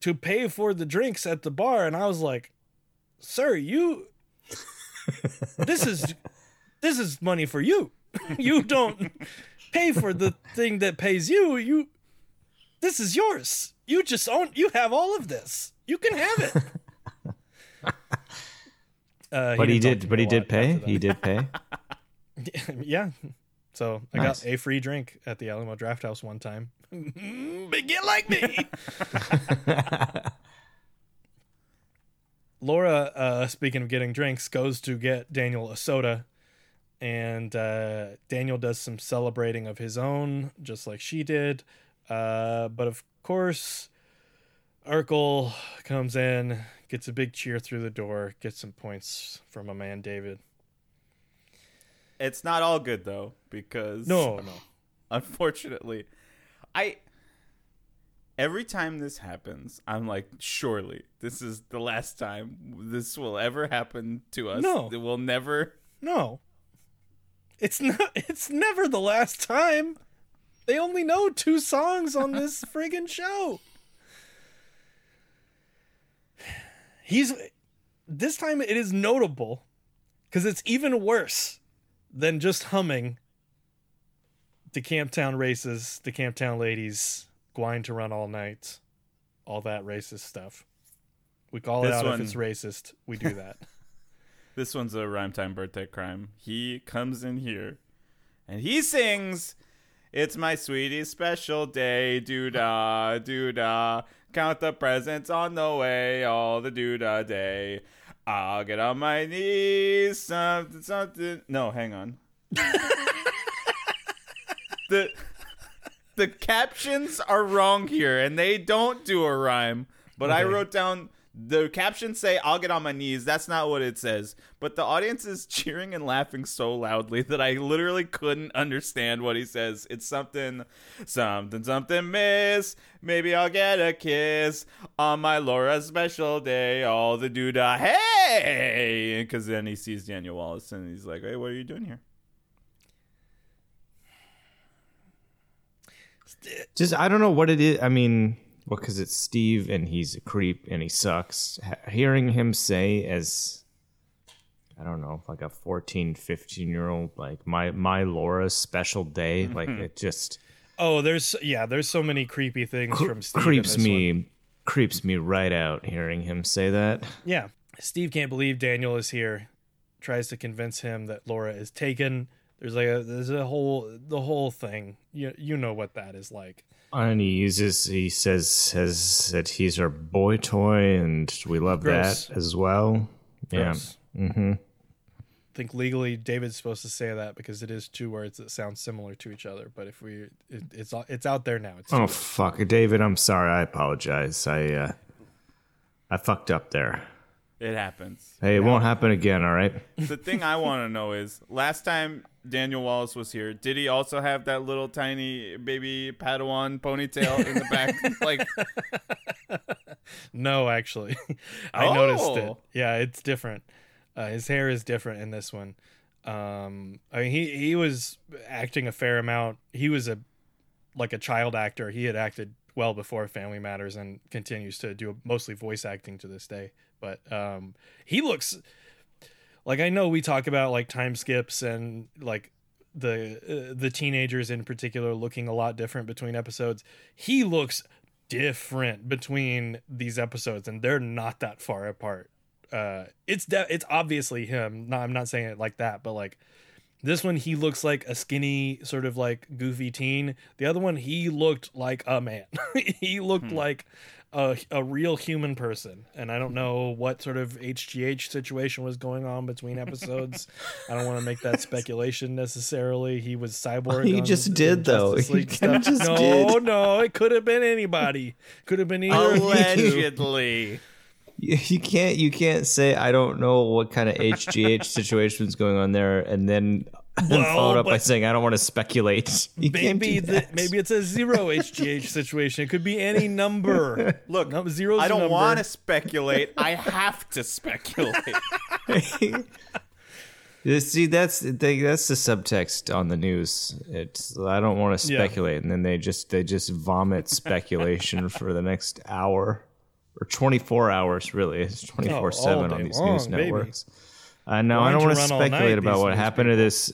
to pay for the drinks at the bar and i was like sir you this is this is money for you. <laughs> You don't pay for the <laughs> thing that pays you you this is yours. You just own you have all of this. You can have it. <laughs> Uh, But he, didn't talk did to but he did pay. He did pay. yeah. So i Nice. got a free drink at the Alamo Drafthouse one time. <laughs> But get like me! Laura uh, speaking of getting drinks goes to get daniel a soda and uh, Daniel does some celebrating of his own, just like she did. Uh, but of course, Urkel comes in, gets a big cheer through the door, gets some points from a man David. It's not all good though, because No, no. <laughs> unfortunately, I every time this happens, I'm like, surely this is the last time this will ever happen to us. No. it will never. No. It's not it's never the last time. They only know two songs on this <laughs> friggin' show. He's this time it is notable cuz it's even worse than just humming the Camptown races, the Camptown ladies, gwine to run all night, all that racist stuff. We call it out one- if it's racist. We do that. <laughs> This one's a rhyme time birthday crime. He comes in here, and he sings. It's my sweetie special day, doo da, doo da. Count the presents on the way, all the doo da day. I'll get on my knees, something, something. No, hang on. the the captions are wrong here, and they don't do a rhyme. But I wrote down the captions say "I'll get on my knees." That's not what it says. But the audience is <laughs> cheering and laughing so loudly that I literally couldn't understand what he says. It's something, something, something, miss. Maybe I'll get a kiss on my Laura special day. All the doodah, hey! Because then he sees Daniel Wallace and he's like, "Hey, what are you doing here?" Just I don't know what it is. I mean, because it's Steve and he's a creep and he sucks. Hearing him say as I don't know, like a 14, 15 year old, like my my Laura's special day, mm-hmm. like it just Oh, there's yeah, there's so many creepy things from Steve. creeps me one. creeps me right out hearing him say that. Yeah, Steve can't believe Daniel is here. Tries to convince him that Laura is taken. There's like a there's a whole the whole thing. You you know what that is like. And he uses he says says that he's our boy toy and we love Gross. that as well. Gross. Yeah. Mm-hmm. I think legally David's supposed to say that because it is two words that sound similar to each other. But if we, it, it's it's out there now. It's Oh fuck, David, I'm sorry. I apologize. I uh I fucked up there. It happens. Hey, it won't happen again, all right? <laughs> the thing I want to know is last time Daniel Wallace was here, did he also have that little tiny baby Padawan ponytail in the back? <laughs> like, no, actually, <laughs> I noticed it. Oh. Yeah, it's different. Uh, his hair is different in this one. Um, I mean, he he was acting a fair amount. He was a like a child actor. He had acted well before Family Matters and continues to do mostly voice acting to this day. But um, he looks like I know we talk about like time skips and like the uh, the teenagers in particular looking a lot different between episodes. He looks different between these episodes and they're not that far apart. Uh it's de- it's obviously him. No, I'm not saying it like that, but like this one he looks like a skinny sort of like goofy teen. The other one he looked like a man. <laughs> he looked hmm. like a, a real human person and i don't know what sort of hgh situation was going on between episodes i don't want to make that <laughs> speculation necessarily he was oh, cyborg He just did, though. Justice He League kinda stuff. just no did. no it could have been anybody could have been either of. Allegedly. You, you can't you can't say I don't know what kind of HGH situation is going on there, and then Well, follow it up by saying I don't want to speculate. You maybe the, maybe it's a zero hgh situation it could be any number <laughs> Look, no, zero's I a don't want to speculate. I have to speculate. <laughs> See, that's they, that's the subtext on the news. It's I don't want to Yeah. speculate, and then they just they just vomit speculation for the next hour or twenty four hours. Really, it's twenty four seven on these long, news baby. networks. I know. I don't want to run all night, speculate about what happened to this.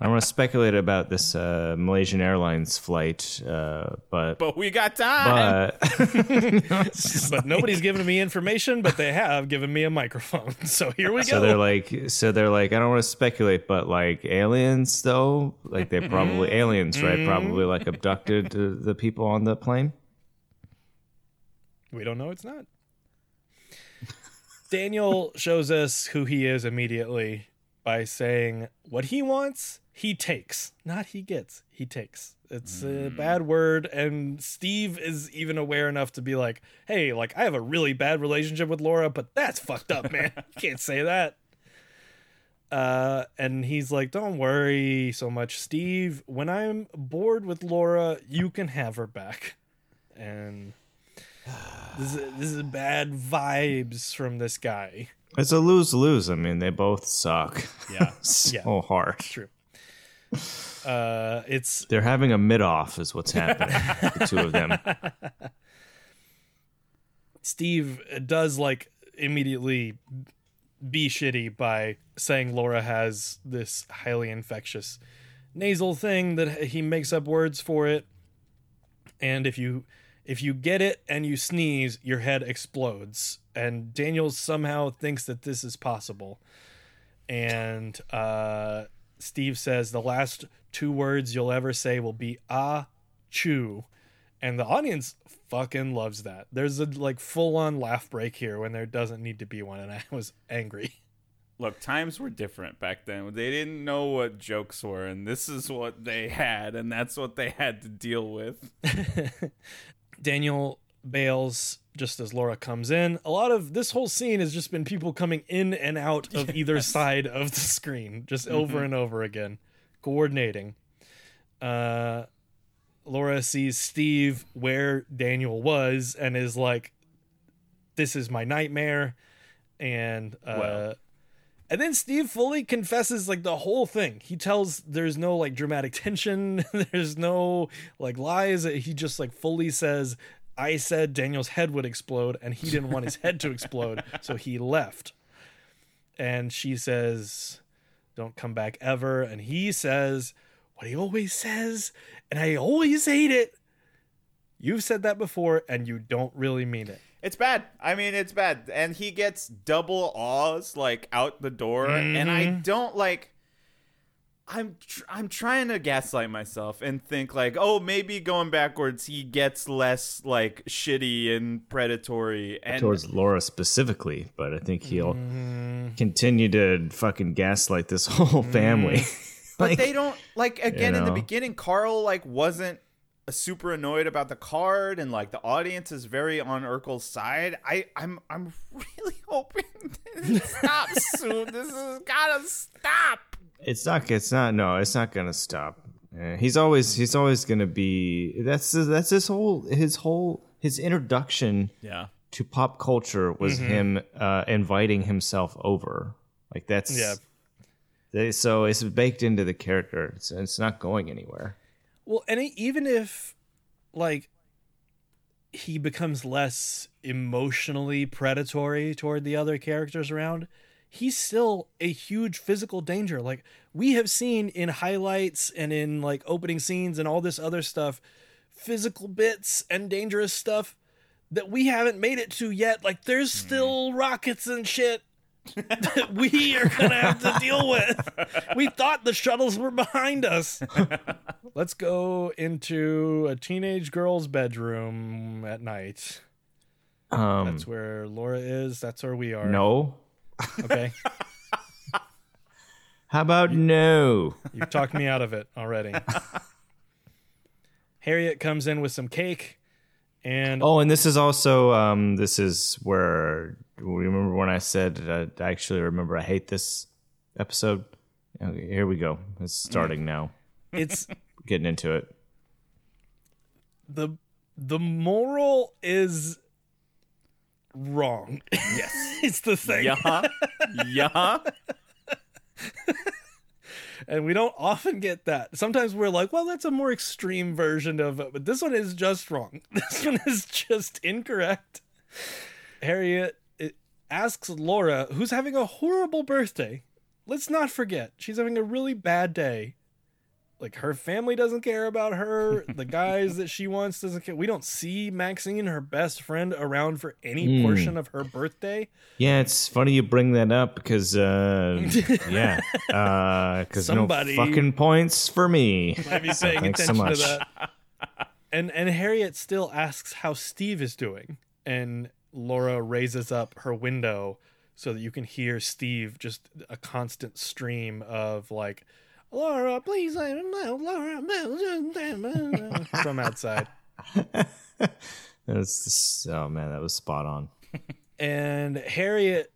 I want to speculate about this uh, Malaysian Airlines flight, uh, but but we got time. but <laughs> <laughs> but nobody's given me information but they have given me a microphone <laughs> so here we So go So they're like, so they're like, I don't want to speculate, but like aliens though, like they're probably aliens, right? Probably like abducted the, the people on the plane. We don't know it's not. <laughs> Daniel shows us who he is immediately by saying what he wants, he takes. Not he gets, he takes. It's a bad word, and Steve is even aware enough to be like, hey, like, I have a really bad relationship with Laura, but that's fucked up, man. you <laughs> can't say that. Uh, and he's like, don't worry so much, Steve. When I'm bored with Laura, you can have her back. And this is, this is bad vibes from this guy. It's a lose lose. I mean, they both suck. Yeah. <laughs> so Yeah. hard. True. Uh, it's They're having a mid off, is what's happening. <laughs> the two of them. Steve does like immediately be shitty by saying Laura has this highly infectious nasal thing that he makes up words for it. And if you if you get it and you sneeze, your head explodes. And Daniel somehow thinks that this is possible. And uh, Steve says the last two words you'll ever say will be ah chew. And the audience fucking loves that. There's a like full on laugh break here when there doesn't need to be one, and <laughs> I was angry. Look, times were different back then. They didn't know what jokes were, and this is what they had, and that's what they had to deal with. <laughs> Daniel bails just as Laura comes in. A lot of this whole scene has just been people coming in and out of <laughs> either side of the screen, just over and over again, coordinating. Uh, Laura sees Steve where Daniel was and is like, "This is my nightmare," and uh, Well. And then Steve fully confesses like the whole thing. He tells there's no like dramatic tension, <laughs> there's no like lies. He just like fully says, "I said Daniel's head would explode, and he didn't want his head to explode, <laughs> so he left." And she says, "Don't come back ever." And he says what he always says, and I always hate it. You've said that before, and you don't really mean it. It's bad. I mean, it's bad. And he gets double awes like out the door, and I mm-hmm. don't like. I'm tr- I'm trying to gaslight myself and think like, oh, maybe going backwards, he gets less like shitty and predatory. And Towards Laura specifically, but I think he'll mm-hmm. continue to fucking gaslight this <laughs> whole family. Mm. but <laughs> Like- they don't like again in the beginning. Carl like wasn't super annoyed about the card, and like the audience is very on Urkel's side. I I'm I'm <laughs> really hoping this stops soon. This has gotta stop. It's not. It's not. No, it's not gonna stop. Uh, he's always. He's always gonna be. That's. That's his whole. His whole. His introduction Yeah. to pop culture was him uh, inviting himself over. Like that's. Yeah. They, so it's baked into the character. It's, it's not going anywhere. Well, and even if like he becomes less emotionally predatory toward the other characters around, he's still a huge physical danger. Like we have seen in highlights and in like opening scenes and all this other stuff, physical bits and dangerous stuff that we haven't made it to yet. Like there's hmm. still rockets and shit <laughs> we are gonna have to deal with. We thought the shuttles were behind us. Let's go into a teenage girl's bedroom at night. Um, That's where Laura is. That's where we are. no. Okay. <laughs> How about no? You've talked me out of it already. <laughs> Harriet comes in with some cake and Oh, and this is also um, this is where remember when I said uh, I actually remember I hate this episode. Okay, here we go. It's starting now. it's Getting into it. the the moral is wrong. Yes. <laughs> it's the thing. Yeah. <laughs> Yeah. And we don't often get that. Sometimes we're like, well, that's a more extreme version of it, but this one is just wrong. <laughs> This one is just incorrect. Harriet asks Laura, who's having a horrible birthday. Let's not forget, she's having a really bad day. Like her family doesn't care about her. The guys that she wants doesn't care. We don't see Maxine, her best friend, around for any portion of her birthday. Yeah, it's funny you bring that up because uh, <laughs> yeah, because no fucking points for me. Might be paying Thanks so much. to that. And and Harriet still asks how Steve is doing, and Laura raises up her window so that you can hear Steve just a constant stream of like, Laura, please, I don't know, Laura, from outside. <laughs> That's just- oh man, that was spot on. <laughs> And Harriet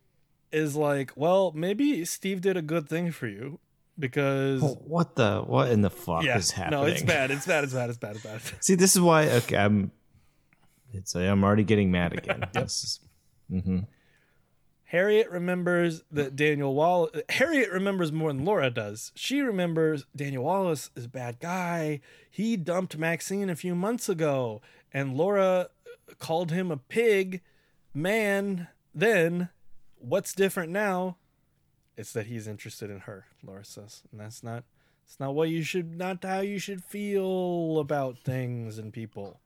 is like, well, maybe Steve did a good thing for you because. What the what in the fuck yeah, is happening? no, it's bad. It's bad. It's bad. It's bad. It's bad. <laughs> See, this is why okay, I'm. It's I'm already getting mad again. This is- mm-hmm. Harriet remembers that Daniel Wallace. Harriet remembers more than Laura does. She remembers Daniel Wallace is a bad guy. He dumped Maxine a few months ago, and Laura called him a pig man. Then, what's different now? It's that he's interested in her. Laura says, and that's not. It's not what you should. Not how you should feel about things and people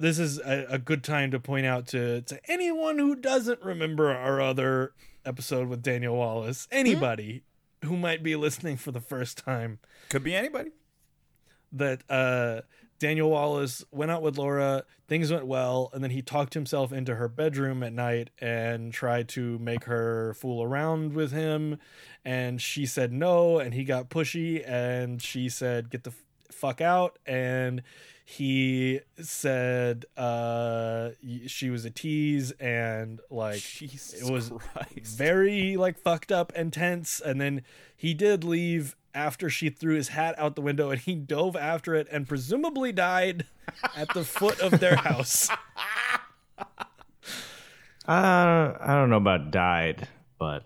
this is a, a good time to point out to, to anyone who doesn't remember our other episode with Daniel Wallace, anybody who might be listening for the first time, Could be anybody. that uh, Daniel Wallace went out with Laura, things went well, and then he talked himself into her bedroom at night and tried to make her fool around with him. And she said no, and he got pushy, and she said, Get the f- fuck out. And he said uh she was a tease and like Jesus it was Christ. very like fucked up and tense and then he did leave after she threw his hat out the window and he dove after it and presumably died at the foot of their house <laughs> Uh, I don't know about died, but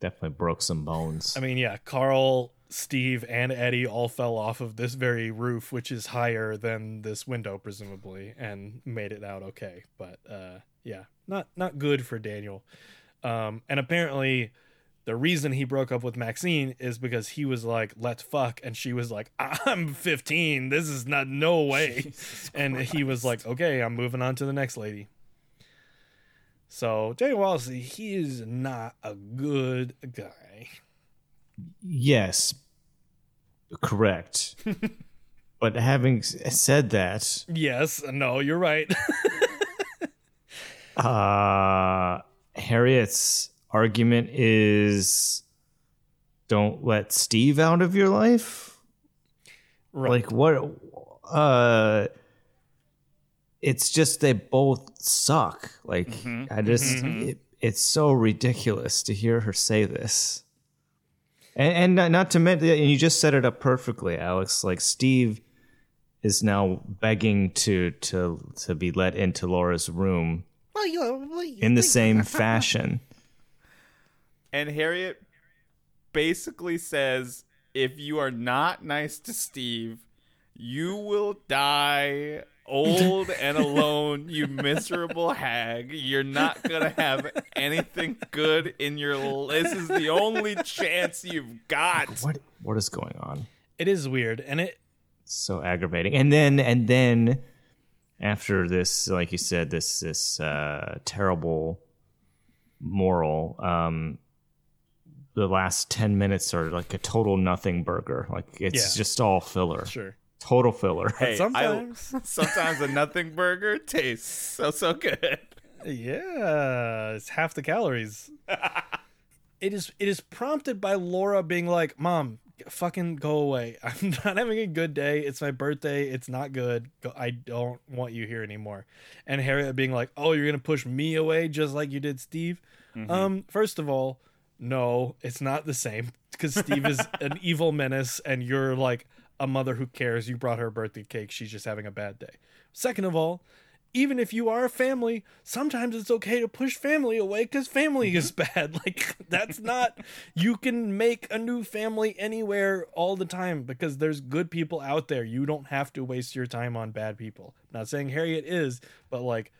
definitely broke some bones. i mean yeah carl steve and eddie all fell off of this very roof which is higher than this window presumably and made it out okay but uh yeah not not good for daniel um and apparently the reason he broke up with Maxine is because he was like, let's fuck. And she was like, I'm 15. This is not, no way. <laughs> and he was like, okay, I'm moving on to the next lady. So, Daniel Wallace, he is not a good guy. Yes, correct. <laughs> but having said that, Yes, no, you're right. <laughs> uh, Harriet's argument is don't let Steve out of your life. right. Like what? Uh, it's just they both suck. Like I just, it, it's so ridiculous to hear her say this. And, and not, not to mention, and you just set it up perfectly, Alex. Like Steve is now begging to to to be let into Laura's room in the same <laughs> fashion. And Harriet basically says if you are not nice to Steve, you will die old and alone, you miserable hag. You're not gonna have anything good in your. l- This is the only chance you've got. What what is going on? It is weird, and it so aggravating. And then and then after this, like you said, this this uh, terrible moral, um, the last ten minutes are like a total nothing burger. Like it's Yeah. just all filler, sure. Total filler. Hey, I- sometimes- <laughs> sometimes a nothing burger tastes so so good. Yeah, it's half the calories. <laughs> it is it is prompted by Laura being like, "Mom, fucking go away. <laughs> I'm not having a good day. It's my birthday. It's not good. I don't want you here anymore." And Harriet being like, "Oh, you're going to push me away just like you did Steve?" Um, first of all, no, it's not the same because Steve is an evil menace and you're like a mother who cares. You brought her a birthday cake. She's just having a bad day. Second of all, even if you are a family, sometimes it's okay to push family away because family is mm-hmm. bad. <laughs> Like, that's not, you can make a new family anywhere all the time because there's good people out there. You don't have to waste your time on bad people. Not saying Harriet is, but like,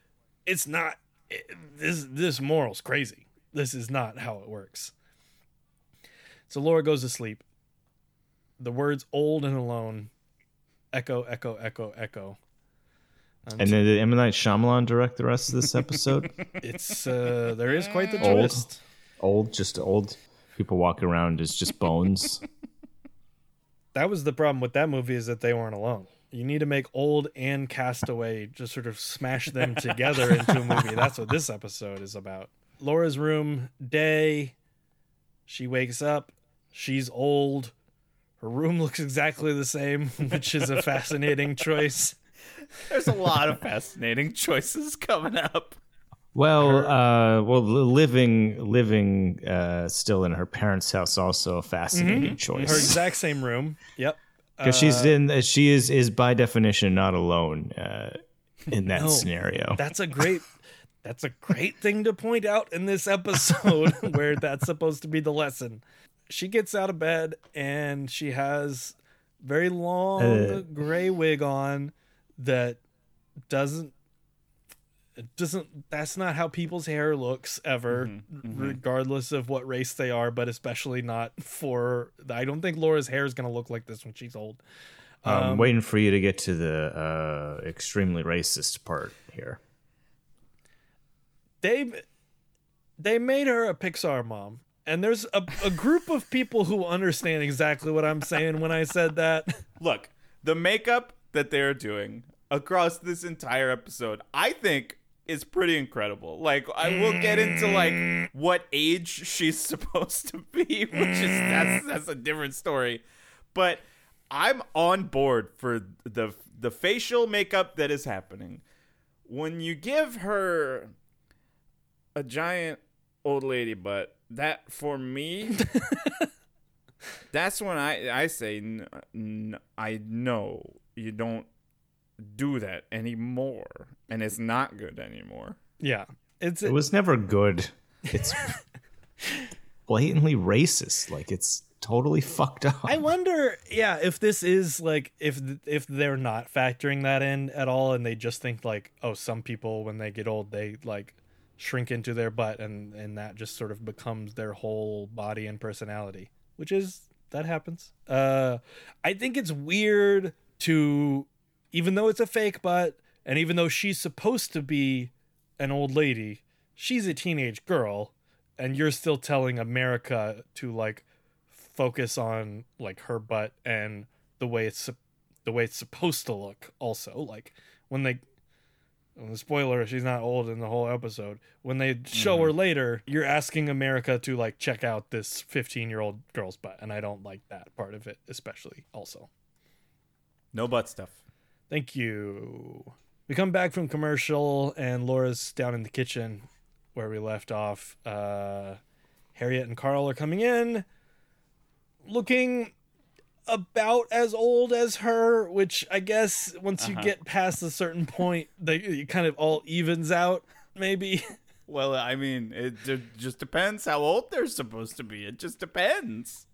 it's not, it, this, this moral's crazy. This is not how it works. So Laura goes to sleep. The words old and alone echo, echo, echo, echo. And then did M Night Shyamalan direct the rest of this episode? <laughs> It's uh there is quite the Old. twist. old, just old people walking around as just bones. That was the problem with that movie is that they weren't alone. You need to make old and castaway just sort of smash them together into a movie. That's what this episode is about. Laura's room, day. She wakes up. She's old. Her room looks exactly the same, <laughs> which is a fascinating choice. There's a lot of fascinating choices coming up. Well, uh, well, living living uh, still in her parents' house also a fascinating Her choice Her <laughs> exact same room. Yep. because she's in she is is by definition not alone uh, in that No. scenario. That's a great <laughs> that's a great thing to point out in this episode where that's supposed to be the lesson. She gets out of bed and she has very long Uh. gray wig on that doesn't it doesn't that's not how people's hair looks ever regardless of what race they are but especially not for I don't think Laura's hair is going to look like this when she's old. I'm waiting for you to get to the uh, extremely racist part here. they they made her a Pixar mom. And there's a, a group of people who understand exactly what I'm saying when I said that. Look, the makeup that they're doing across this entire episode, I think is pretty incredible. Like I will get into like what age she's <laughs> supposed to be, which is that's that's a different story. But I'm on board for the the facial makeup that is happening. When you give her a giant old lady butt, that for me <laughs> that's when I I say n- n- I know you don't do that anymore, and it's not good anymore. Yeah. It's It was never good. It's <laughs> blatantly racist. Like it's totally fucked up. I wonder, yeah, if this is like if if they're not factoring that in at all and they just think like, oh, some people when they get old they like shrink into their butt and and that just sort of becomes their whole body and personality, which is that happens. Uh I think it's weird to even though it's a fake butt and even though she's supposed to be an old lady, she's a teenage girl and you're still telling America to like focus on like her butt and the way it's the way it's supposed to look also like when they spoiler she's not old in the whole episode when they show her later you're asking america to like check out this 15 year old girl's butt and i don't like that part of it especially also No butt stuff. Thank you. We come back from commercial, and Laura's down in the kitchen where we left off. Uh, Harriet and Carl are coming in, looking about as old as her, which I guess once you get past a certain point, they it kind of all evens out. Maybe. Well, I mean, it ju- just depends how old they're supposed to be. It just depends.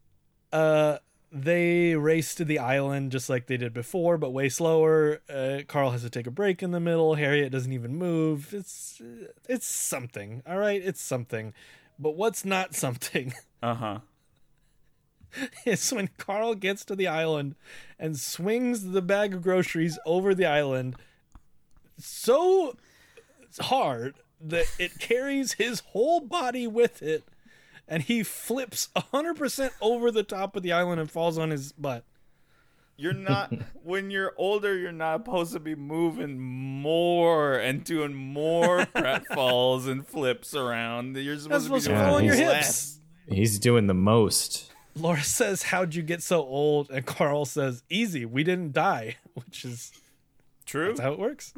Uh, they race to the island just like they did before, but way slower. Uh, Carl has to take a break in the middle. Harriet doesn't even move. It's it's something. All right, it's something. But what's not something <laughs> Uh huh. <laughs> is when Carl gets to the island and swings the bag of groceries over the island so hard that it carries his whole body with it and he flips 100% over the top of the island and falls on his butt. You're not <laughs> when you're older. You're not supposed to be moving more and doing more <laughs> pratfalls and flips around. You're supposed, supposed to to be fall doing on your hips. less. He's doing the most. Laura <laughs> says, How'd you get so old? And Carl says, Easy, we didn't die, <laughs> which is True. that's how it works.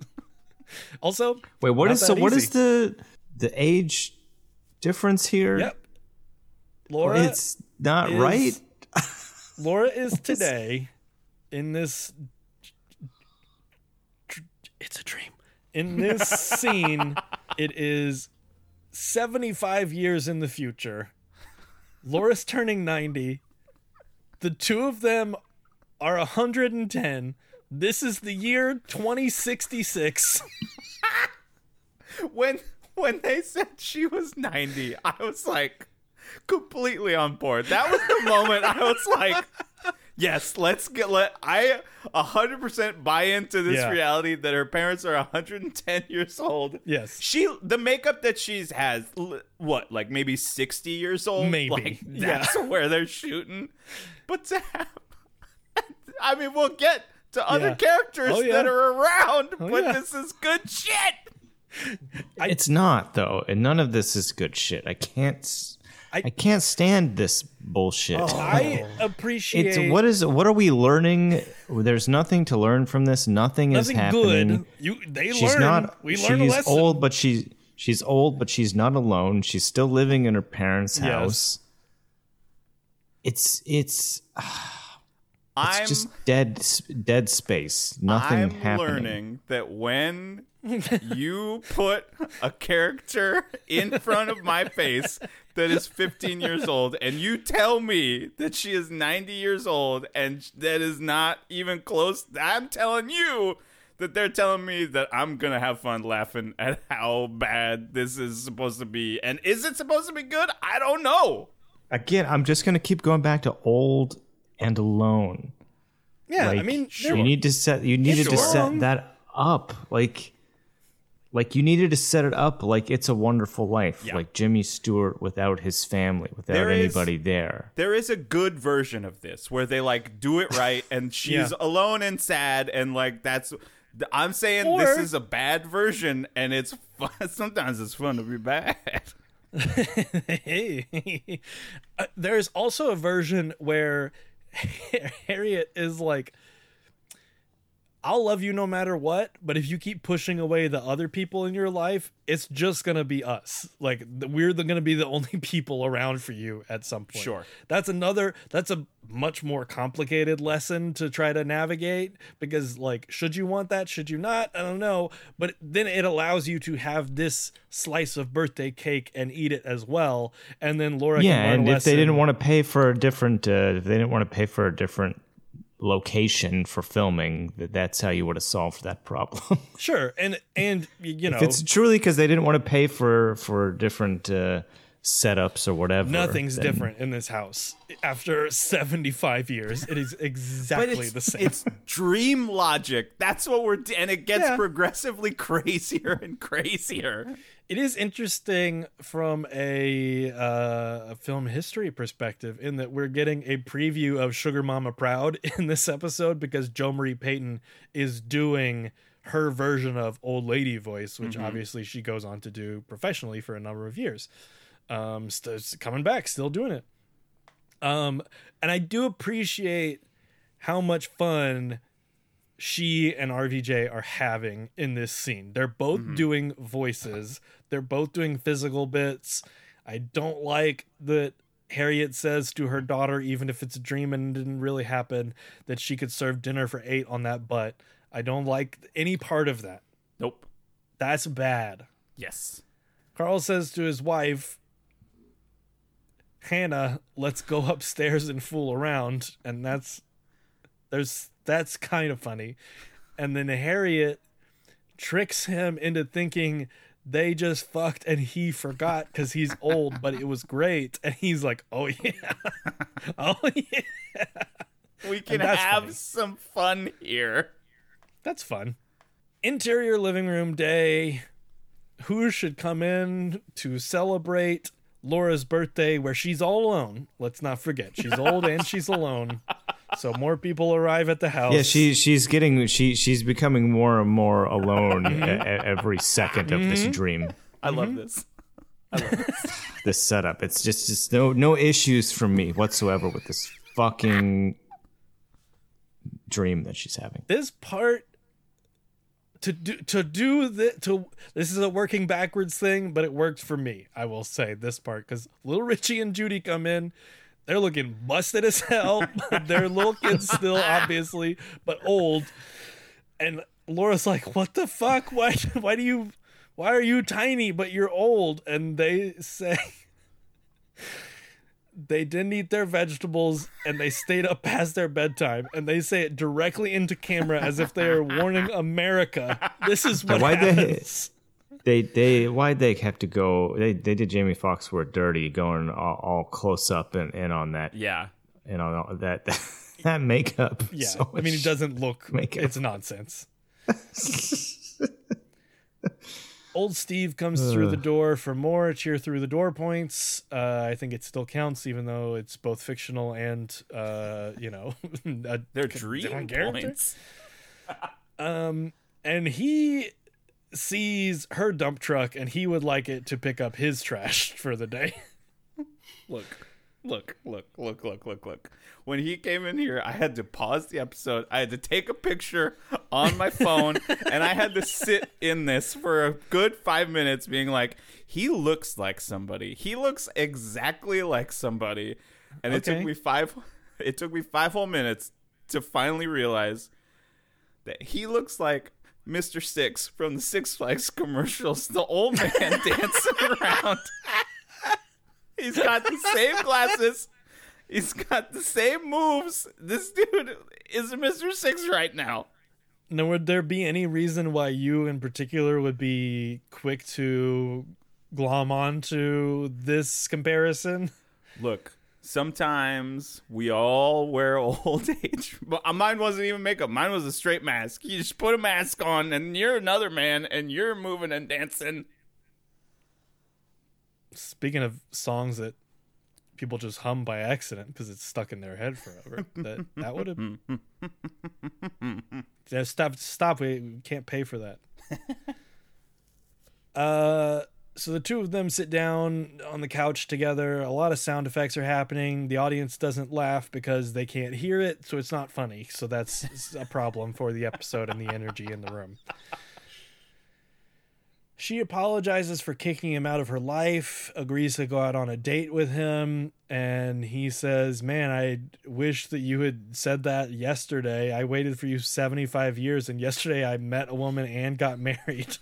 <laughs> also, Wait, what is so? that easy. is the the age difference here? yep. Laura It's not is- right. Laura is today in this. It's a dream. In this scene, it is 75 years in the future. Laura's turning 90. The two of them are 110. This is the year 2066. <laughs> when when they said she was 90 i was like completely on board that was the moment i was like yes let's get let i 100% buy into this Yeah. reality that her parents are 110 years old Yes. she the makeup that she's has l- what like maybe 60 years old Maybe. like Yeah. that's <laughs> where they're shooting but to have <laughs> i mean we'll get to other Yeah. characters Oh, yeah. that are around oh, but yeah. this is good shit it's not though, and none of this is good shit. I can't. s- I, I- can't stand this bullshit. Oh, I appreciate It's what is what are we learning? There's nothing to learn from this. Nothing, is happening. good. You they She's learn. not. we learn a she's lesson. old, but she's she's old, but she's not alone. She's still living in her parents' Yes. house. It's it's <sighs> i'm it's just dead dead space. Nothing I'm happening. learning that when <laughs> you put a character in front of my face that is 15 years old and you tell me that she is 90 years old and that is not even close, I'm telling you that they're telling me that I'm to have fun laughing at how bad this is supposed to be. And is it supposed to be good? I don't know. Again, I'm just gonna keep going back to old and alone. yeah, I Like, mean, you need to set you needed to set that up like like you needed to set it up like it's a wonderful life Yeah. like jimmy stewart without his family without There is- anybody there there is a good version of this where they like do it right <laughs> and she's Yeah. alone and sad and like that's i'm saying Or- this is a bad version and it's fun <laughs> sometimes it's fun to be bad <laughs> hey, uh, there's also a version where Harriet is like, I'll love you no matter what, but if you keep pushing away the other people in your life, it's just gonna be us. Like we're gonna be the <laughs> only people around for you at some point. Sure. That's another. That's a much more complicated lesson to try to navigate because, like, should you want that? Should you not? I don't know. But then it allows you to have this slice of birthday cake and eat it as well, and then Laura. yeah can learn and a if they didn't want to pay for a different uh, if they didn't want to pay for a different location for filming that that's how you would have solved that problem <laughs> sure, and and you know, if it's truly because they didn't want to pay for for different uh, setups or whatever nothing's then- different in this house after seventy five years. It is exactly it's, the same. it's dream logic that's what we're and it gets Yeah. progressively <laughs> crazier and crazier it is interesting from a, uh, a film history perspective in that we're getting a preview of Suga Mama Proud <laughs> in this episode because Jo Marie Payton is doing her version of old lady voice, which obviously she goes on to do professionally for a number of years. Um, st- coming back, still doing it. Um, and I do appreciate how much fun she and RVJ are having in this scene. They're both mm-hmm. doing voices. They're both doing physical bits. I don't like that Harriet says to her daughter, even if it's a dream and didn't really happen, that she could serve dinner for eight on that butt. I don't like any part of that. nope That's bad. yes Carl says to his wife, Hannah, let's go upstairs and fool around, and that's there's that's kind of funny. And then Harriet tricks him into thinking they just fucked and he forgot because he's old, but it was great. And he's like, oh yeah. <laughs> oh yeah. We can have funny. some fun here. That's fun. Interior living room day. Who should come in to celebrate Laura's birthday where she's all alone? Let's not forget. She's old and she's alone. <laughs> So more people arrive at the house. Yeah, she she's getting she she's becoming more and more alone mm-hmm. e- every second of this mm-hmm. dream. I love mm-hmm. this. <laughs> This setup. It's just just no no issues from me whatsoever with this fucking dream that she's having. this part to do to do the to this is a working backwards thing, but it worked for me. I will say this part because little Richie and Judy come in. They're looking busted as hell. <laughs> They're looking still, obviously, but old. And Laura's like, "What the fuck? Why? <laughs> Why do you? Why are you tiny but you're old?" And they say <laughs> they didn't eat their vegetables and they stayed up past their bedtime. And they say it directly into camera as if they are warning America. This is what they- happens. They they why'd they have to go? They they did Jaimee Foxworth dirty, going all, all close up and, and on that Yeah. and on all that <laughs> that makeup. Yeah, So I mean, it doesn't look. makeup. It's nonsense. Old Steve comes <laughs> through the door for more cheer through the door points. Uh, I think it still counts, even though it's both fictional and, uh, you know, <laughs> a They're dream character. points. And he sees her dump truck, and he would like it to pick up his trash <laughs> for the day. Look, look, look, look, look, look, look. When he came in here, I had to pause the episode. I had to take a picture on my phone, and I had to sit in this for a good five minutes, being like, he looks like somebody. He looks exactly like somebody. And it took me five. It took me five whole minutes to finally realize that he looks like Mr. Six from the Six Flags commercials, the old man <laughs> dancing around. <laughs> He's got the same glasses. He's got the same moves. This dude is Mr. Six right now. Now, would there be any reason why you in particular would be quick to glom onto this comparison? Look, sometimes we all wear <laughs> old age. But mine wasn't even makeup. Mine was a straight mask. You just put a mask on, and you're another man, and you're moving and dancing. Speaking of songs that people just hum by accident because it's stuck in their head forever, that that would have. <laughs> Stop! Stop! We, we can't pay for that. <laughs> uh, so the two of them sit down on the couch together. A lot of sound effects are happening. The audience doesn't laugh because they can't hear it, so it's not funny. So that's <laughs> a problem for the episode and the energy in the room. She apologizes for kicking him out of her life, agrees to go out on a date with him, and he says, Man, I wish that you had said that yesterday. I waited for you 75 years, and yesterday I met a woman and got <laughs> married.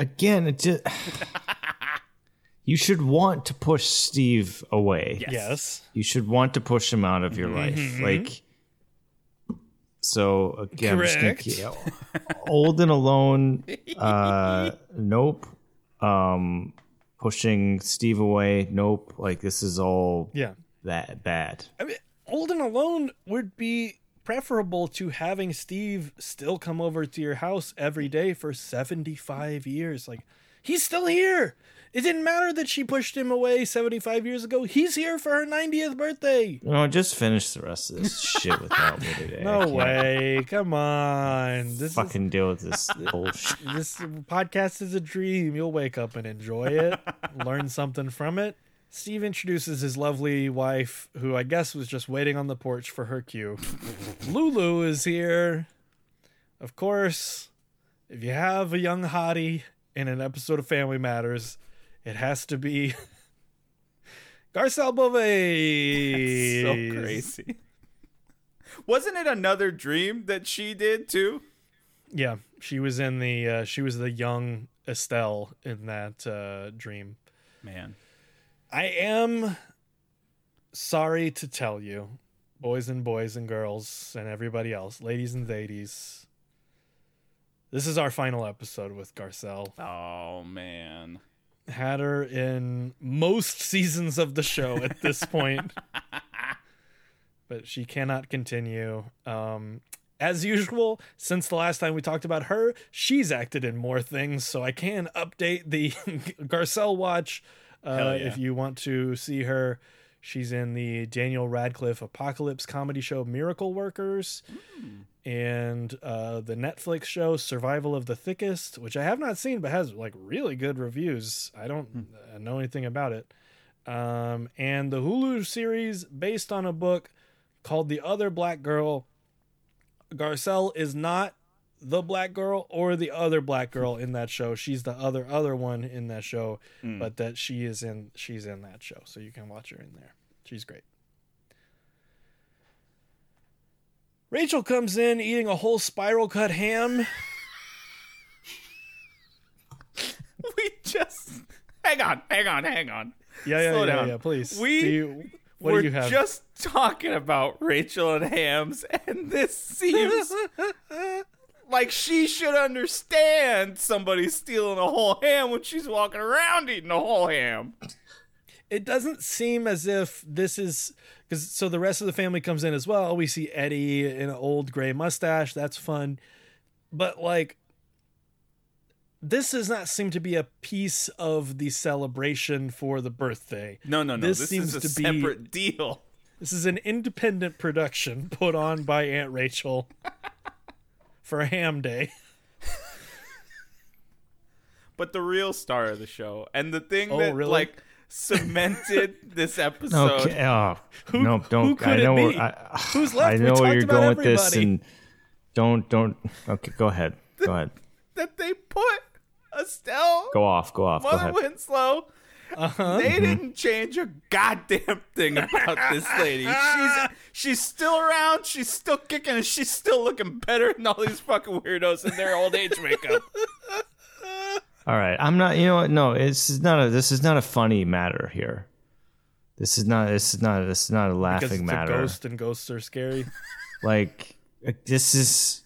Again. It just <laughs> you should want to push Steve away. Yes. You should want to push him out of your life, like. So again, I'm just gonna Correct. <laughs> old and alone. Uh, nope. Um, pushing Steve away. Nope. Like this is all Yeah. that bad. I mean, old and alone would be preferable to having Steve still come over to your house every day for 75 years. Like, he's still here. It didn't matter that she pushed him away 75 years ago. He's here for her 90th birthday. No, just finish the rest of this <laughs> shit without me today. No way. Come on. This Fucking deal with this <laughs> bullshit. this podcast is a dream. You'll wake up and enjoy it, <laughs> learn something from it. Steve introduces his lovely wife, who I guess was just waiting on the porch for her cue. <laughs> Lulu is here. Of course, if you have a young hottie in an episode of Family Matters, it has to be <laughs> Garcelle Beauvais. So crazy. Wasn't it another dream that she did too? Yeah, she was in the uh, she was the young Estelle in that uh, dream. Man. I am sorry to tell you, boys and boys and girls and everybody else, ladies and ladies. This is our final episode with Garcelle. Oh man. Had her in most <laughs> seasons of the show at this point. <laughs> but she cannot continue. Um as usual, since the last time we talked about her, she's acted in more things, so I can update the <laughs> Garcelle watch uh, yeah. if you want to see her. She's in the Daniel Radcliffe apocalypse comedy show Miracle Workers and uh, the Netflix show Survival of the Thickest, which I have not seen but has like really good reviews. I don't uh, know anything about it. Um, and the Hulu series based on a book called The Other Black Girl. Garcelle is not the black girl or the other black girl in that show. She's the other other one in that show, mm. but that she is in she's in that show. So you can watch her in there. She's great. Rachel comes in eating a whole spiral cut ham. <laughs> We just hang on, hang on, hang on. Yeah, yeah, Slow yeah, down. yeah. Please. We do you, what We're do you have? just talking about Rachel and Hams, and this <laughs> seems like she should understand somebody's stealing a whole ham when she's walking around eating a whole ham. it doesn't seem as if this is because so the rest of the family comes in as well. We see Eddie in an old gray mustache. That's fun, but like this does not seem to be a piece of the celebration for the birthday. No, no, no. This This, seems is a to be- a separate deal. This is an independent production put on by Aunt Rachel <laughs> for a Ham Day. <laughs> But the real star of the show, and the thing Oh, that really? like cemented <laughs> this episode. Okay. Oh, no, don't. who could I it know. be? I, Who's left? I We know where you're about going with this, everybody. and don't, don't. Okay, go ahead. Go <laughs> ahead. that they put Estelle, Go off. Go off. Go ahead. Winslow. Uh-huh. They didn't change a goddamn thing <laughs> about this lady. She's <laughs> she's still around. She's still kicking, and she's still looking better than all these fucking weirdos in their old age makeup. <laughs> All right. I'm not. You know what? No, it's not a. This is not a funny matter here. This is not. This is not. This is not a Because laughing it's a matter. ghost and ghosts are scary. Like this is.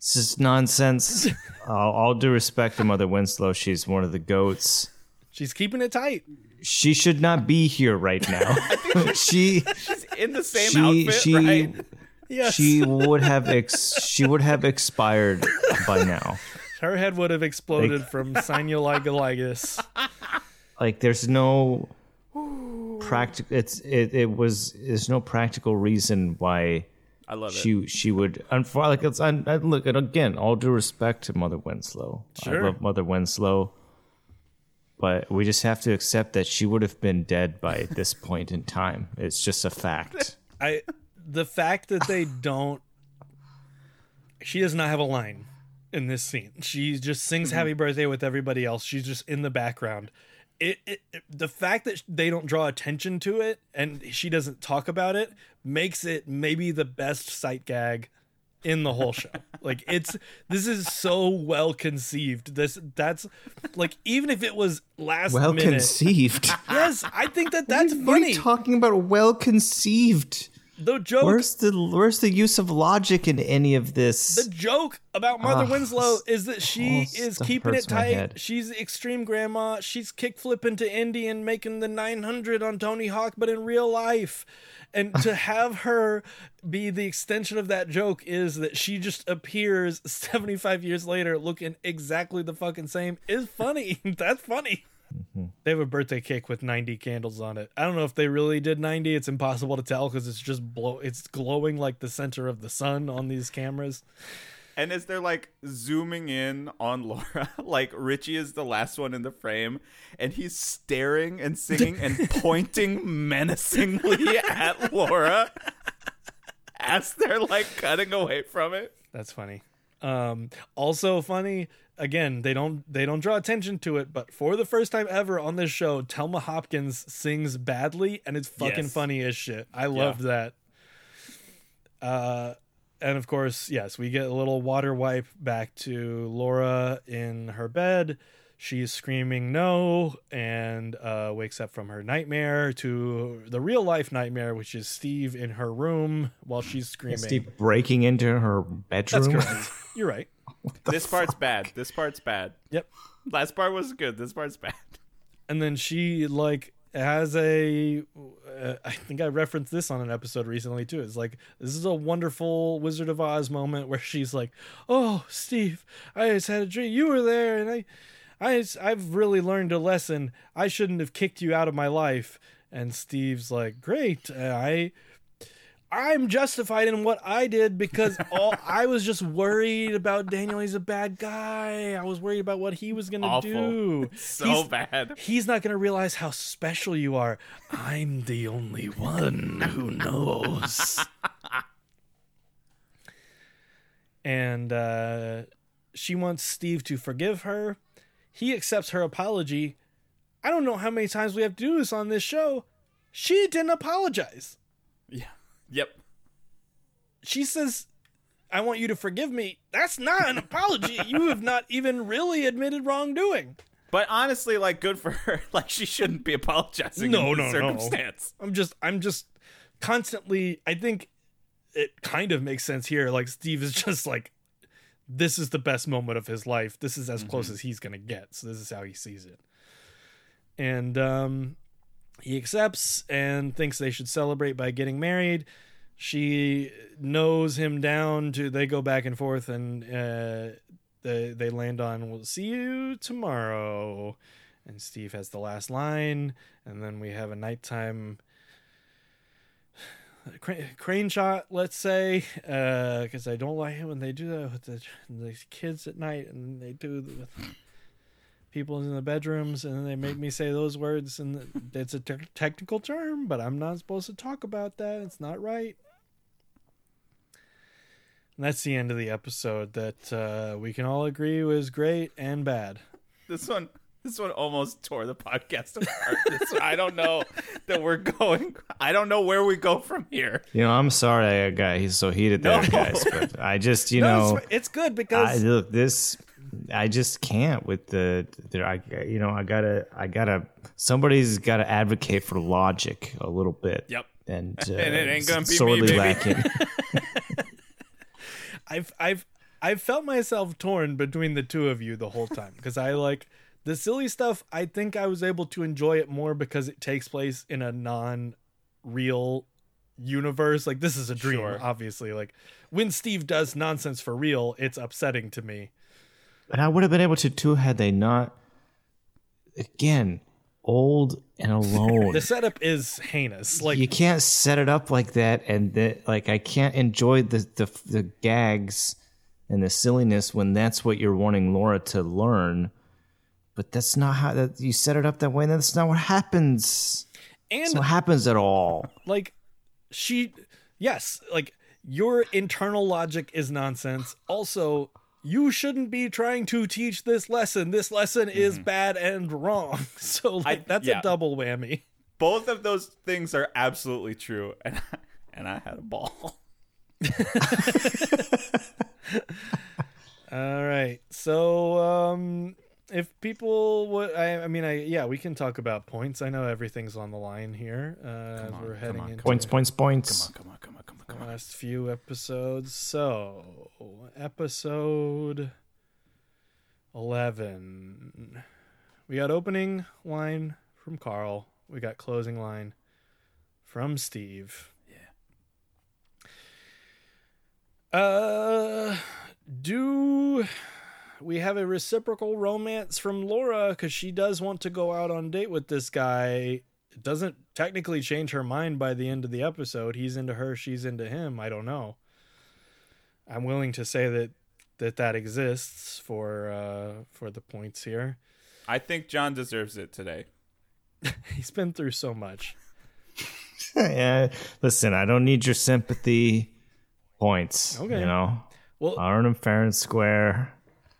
This is nonsense. all, all due respect to Mother Winslow, she's one of the goats. She's keeping it tight. She should not be here right now. <laughs> she She's in the same she outfit, she right? Yes. she would have ex- she would have expired by now. Her head would have exploded from sinusitis. <laughs> Like there's no practical. It's it, it was. There's no practical reason why I love it. she she would. Unfor- like it's. I, I look and again. All due respect to Mother Winslow. Sure. I love Mother Winslow. But we just have to accept that she would have been dead by <laughs> this point in time. It's just a fact. I the fact that they don't she does not have a line in this scene. She just sings Mm-hmm. happy birthday with everybody else. She's just in the background. It, it, it- the fact that they don't draw attention to it and she doesn't talk about it makes it maybe the best sight gag in the whole show. like it's this is so well conceived. This that's like even if it was last Well minute. conceived. yes, I think that that's What are funny. you talking about? Well conceived. The joke Where's the where's the use of logic in any of this? The joke about Mother Ah, Winslow is that she is keeping it tight. She's extreme grandma. She's kick flipping to Indy and making the 900 on Tony Hawk, but in real life. And to <laughs> have her be the extension of that joke is that she just appears <laughs> 75 years later looking exactly the fucking same is funny. <laughs> That's funny. Mm-hmm. They have a birthday cake with 90 candles on it. I don't know if they really did 90. It's impossible to tell because it's just blow. It's glowing like the center of the sun on these cameras. And as they're like zooming in on Laura, <laughs> like Richie is the last one in the frame, and he's staring and singing and <laughs> pointing menacingly at Laura <laughs> as they're like cutting away from it. That's funny. Um, also funny. Again, they don't they don't draw attention to it, but for the first time ever on this show, Telma Hopkins sings badly, and it's fucking Yes. funny as shit. I loved that. Uh, and of course, yes, we get a little water wipe back to Laura in her bed. She's screaming no and uh, wakes up from her nightmare to the real life nightmare, which is Steve in her room while she's screaming. Steve breaking into her That's bedroom. correct. <laughs> You're right. this part's bad. This part's bad. Yep. Last part was good. This part's bad. and then she like has a uh, i think i referenced this on an episode recently too it's like this is a wonderful wizard of oz moment where she's like oh steve i just had a dream you were there and i i i've really learned a lesson i shouldn't have kicked you out of my life and steve's like great uh, i I'm justified in what I did because <laughs> all I was just worried about Daniel. He's a bad guy. I was worried about what he was gonna Awful. do. <laughs> So He's- bad. He's not going to realize how special you are. I'm the only one who knows. <laughs> and uh, she wants Steve to forgive her. He accepts her apology. I don't know how many times we have to do this on this show. She didn't apologize. Yeah. Yep. She says, I want you to forgive me. That's not an apology. you have not even really admitted wrongdoing. But honestly, like, good for her. <laughs> Like, she shouldn't be apologizing No, in no, this no. circumstance. I'm just I'm just constantly I think it kind of makes sense here. Like Steve is just like this is the best moment of his life. This is as close as he's gonna get. So this is how he sees it. And um he accepts and thinks they should celebrate by getting married. She knows him down to they go back and forth and uh they they land on we'll see you tomorrow. And Steve has the last line and then we have a nighttime crane, shot, let's say, because I don't like it when they do that with the, kids at night, and they do with people in the bedrooms, and they make me say those words, and it's a te- technical term, but I'm not supposed to talk about that. It's not right. And that's the end of the episode that uh, we can all agree was great and bad. This one. This one almost tore the podcast apart. This I don't know that we're going. I don't know where we go from here. You know, I'm sorry I got he's so heated there, No. guys. But I just, you No, know, it's, it's good I, because look this. I just can't with the. There, I you know I gotta I gotta somebody's got to advocate for logic a little bit. Yep. And, <laughs> uh, And it ain't gonna be me, sorely baby. lacking. <laughs> <laughs> I've I've I've felt myself torn between the two of you the whole time because I like the silly stuff. I think I was able to enjoy it more because it takes place in a non-real universe. Like this is a dream, Sure. obviously. Like when Steve does nonsense for real, it's upsetting to me. And I would have been able to too had they not. Again, old and alone. <laughs> The setup is heinous. Like you can't set it up like that, and that like I can't enjoy the the the gags and the silliness when that's what you're wanting Laura to learn. But that's not how that you set it up that way. That's not what happens. and That's what happens at all. like she yes like your internal logic is nonsense also you shouldn't be trying to teach this lesson this lesson is bad and wrong <laughs> so like I- that's yeah. a double whammy Both of those things are absolutely true, and I, and I had a ball. <laughs> <laughs> all right so um if people would I, I mean i yeah we can talk about points i know everything's on the line here uh as on, we're come heading on, into Points, points, points. Come on, come on, come on, the come on. last few episodes. So, episode 11. We got opening line from Carl. We got closing line from Steve. Yeah. Uh, do we have a reciprocal romance from Laura? Because she does want to go out on date with this guy it doesn't technically change her mind by the end of the episode. He's into her, she's into him. I don't know. I'm willing to say that that that exists for uh for the points here. I think John deserves it today. <laughs> He's been through so much. <laughs> yeah, listen, I don't need your sympathy points. Okay. You know, Well, I earn them fair and square.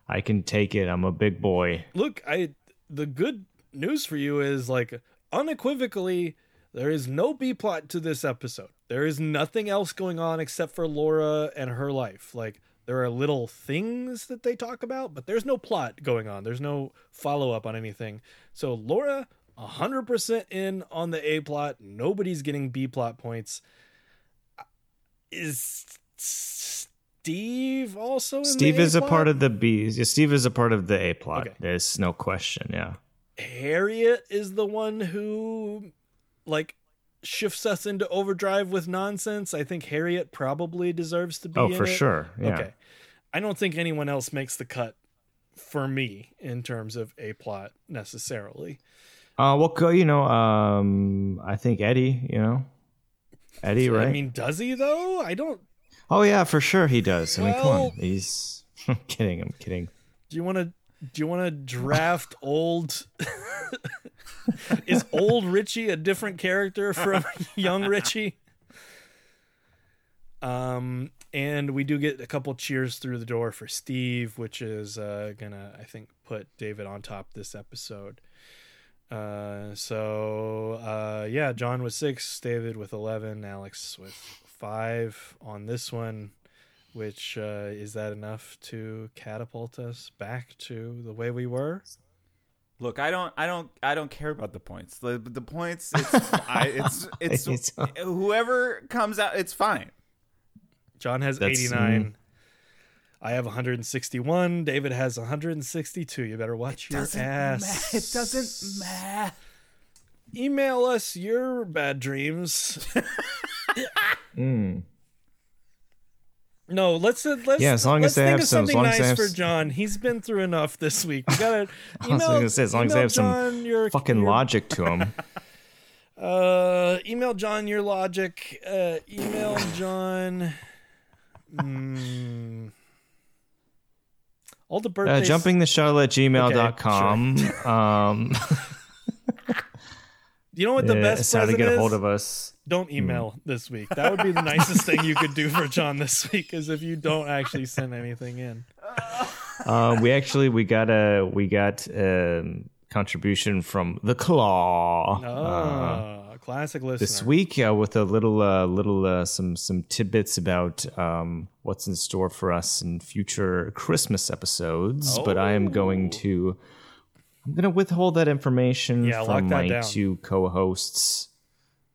I can take it. I'm a big boy. look, I the good news for you is like unequivocally there is no B plot to this episode. There is nothing else going on except for Laura and her life. Like There are little things that they talk about, but there's no plot going on. There's no follow up on anything. So Laura, 100% in on the A plot. Nobody's getting B plot points. Is Steve also in Steve is a part of the B. yeah, Steve is a part of the A plot. Okay. There's no question. Yeah. Harriet is the one who like shifts us into overdrive with nonsense. I think Harriet probably deserves to be Oh, in for it. sure. Yeah. Okay. I don't think anyone else makes the cut for me in terms of a plot necessarily. Uh, well. You know, um, I think Eddie. You know, Eddie, right? I mean, does he though? I don't. Oh yeah, for sure he does. I mean, come on. He's. I'm <laughs> kidding. I'm kidding. Do you want to? Do you want to draft old? <laughs> Is old Richie a different character from <laughs> young Richie? Um, and we do get a couple cheers through the door for Steve, which is uh, gonna, I think, put David on top this episode. Uh, so uh, yeah, John with six, David with eleven, Alex with five on this one. Which uh, is that enough to catapult us back to the way we were? Look, I don't, I don't, I don't care about the points. The, the points, it's, <laughs> I, it's, it's, It's- whoever comes out, it's fine. John has That's- 89. I have 161. David has 162. You better watch your ass. It doesn't matter. Email us your bad dreams. <laughs> Mm. No, let's uh, let's Yeah, as long as they think have of some- something long as they nice have for John. He's been through enough this week. We gotta <laughs> I was email. gonna say, as long as they have some John your, Fucking your- logic to him. <laughs> Uh, email John your logic. Uh, email John. Mm, all the uh, birthdays. jumping the shuttle at gmail.com. <laughs> Um, You know what the uh, best is how to get a hold of us. Don't email this week. That would be the nicest thing you could do for John this week, is if you don't actually send anything in. <laughs> Uh, we actually we got a we got a contribution from the Claw. Oh, classic listener. this week uh, with a little uh, little uh, some some tidbits about um, what's in store for us in future Christmas episodes. But I am going to I'm going to withhold that information Yeah, lock from that my down. two co-hosts.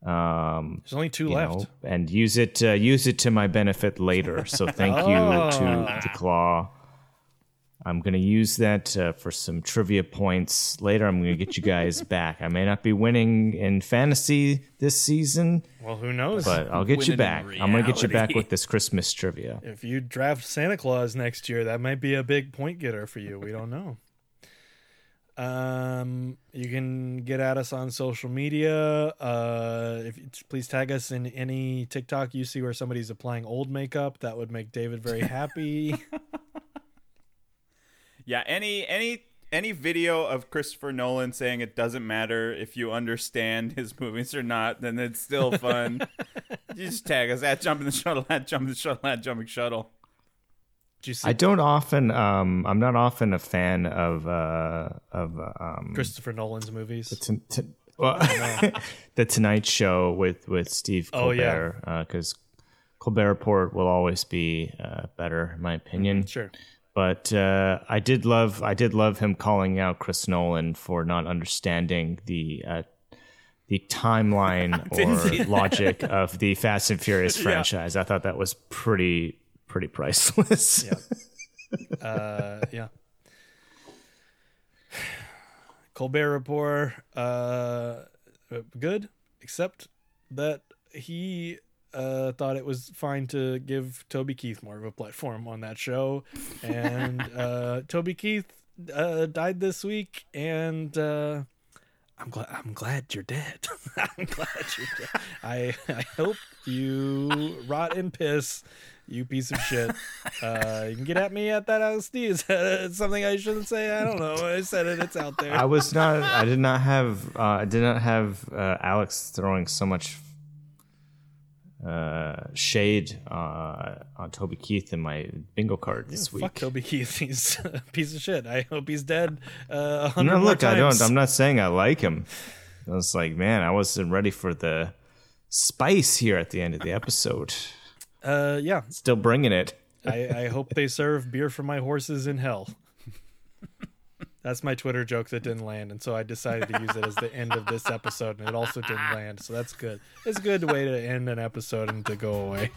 Um, There's only two left. know, and use it uh, use it to my benefit later. So thank you <laughs> Oh. to the Claw. I'm going to use that uh, for some trivia points later. I'm going to get you guys <laughs> back. I may not be winning in fantasy this season, Well, who knows? but I'll get you Winning in back. I'm going to get you back with this Christmas trivia. <laughs> if you draft Santa Claus next year, that might be a big point getter for you. We don't know. Um, you can get at us on social media. Uh, if you, please tag us in any TikTok you see where somebody's applying old makeup. That would make David very happy. <laughs> Yeah, any, any, any video of Christopher Nolan saying it doesn't matter if you understand his movies or not, then it's still fun. you <laughs> just tag us at jumping the shuttle, at jumping the shuttle, at jumping shuttle. I don't often. Um, I'm not often a fan of uh, of um, Christopher Nolan's movies? t- t- well, <laughs> the Tonight Show with with Steve Oh, yeah. Colbert because Colbert Report will always be uh, better in my opinion. Sure. But uh, I did love I did love him calling out Chris Nolan for not understanding the uh, the timeline <laughs> or logic of the Fast and Furious <laughs> franchise. I thought that was pretty pretty priceless. Yeah. <laughs> uh, yeah. Colbert Report, uh, good, except that he uh, thought it was fine to give Toby Keith more of a platform on that show, and uh, Toby Keith uh, died this week, and uh, I'm glad I'm glad you're dead. <laughs> I'm glad you're dead. I I hope you rot in piss, you piece of shit. Uh, you can get at me at that LSD. Is that something I shouldn't say? I don't know. I said it. It's out there. I was not. I did not have. Uh, I did not have uh, Alex throwing so much uh, shade uh, on Toby Keith in my bingo card this week. Fuck Toby Keith. <laughs> He's a piece of shit. I hope he's dead. Uh, No, look, I don't. I'm not saying I like him. I was like, man, I wasn't ready for the spice here at the end of the episode. Uh, yeah. Still bringing it. I, I hope they serve beer for my horses in hell. That's my Twitter joke that didn't land, and so I decided to use it as the end of this episode, and it also didn't land. So that's good. It's a good way to end an episode and to go away.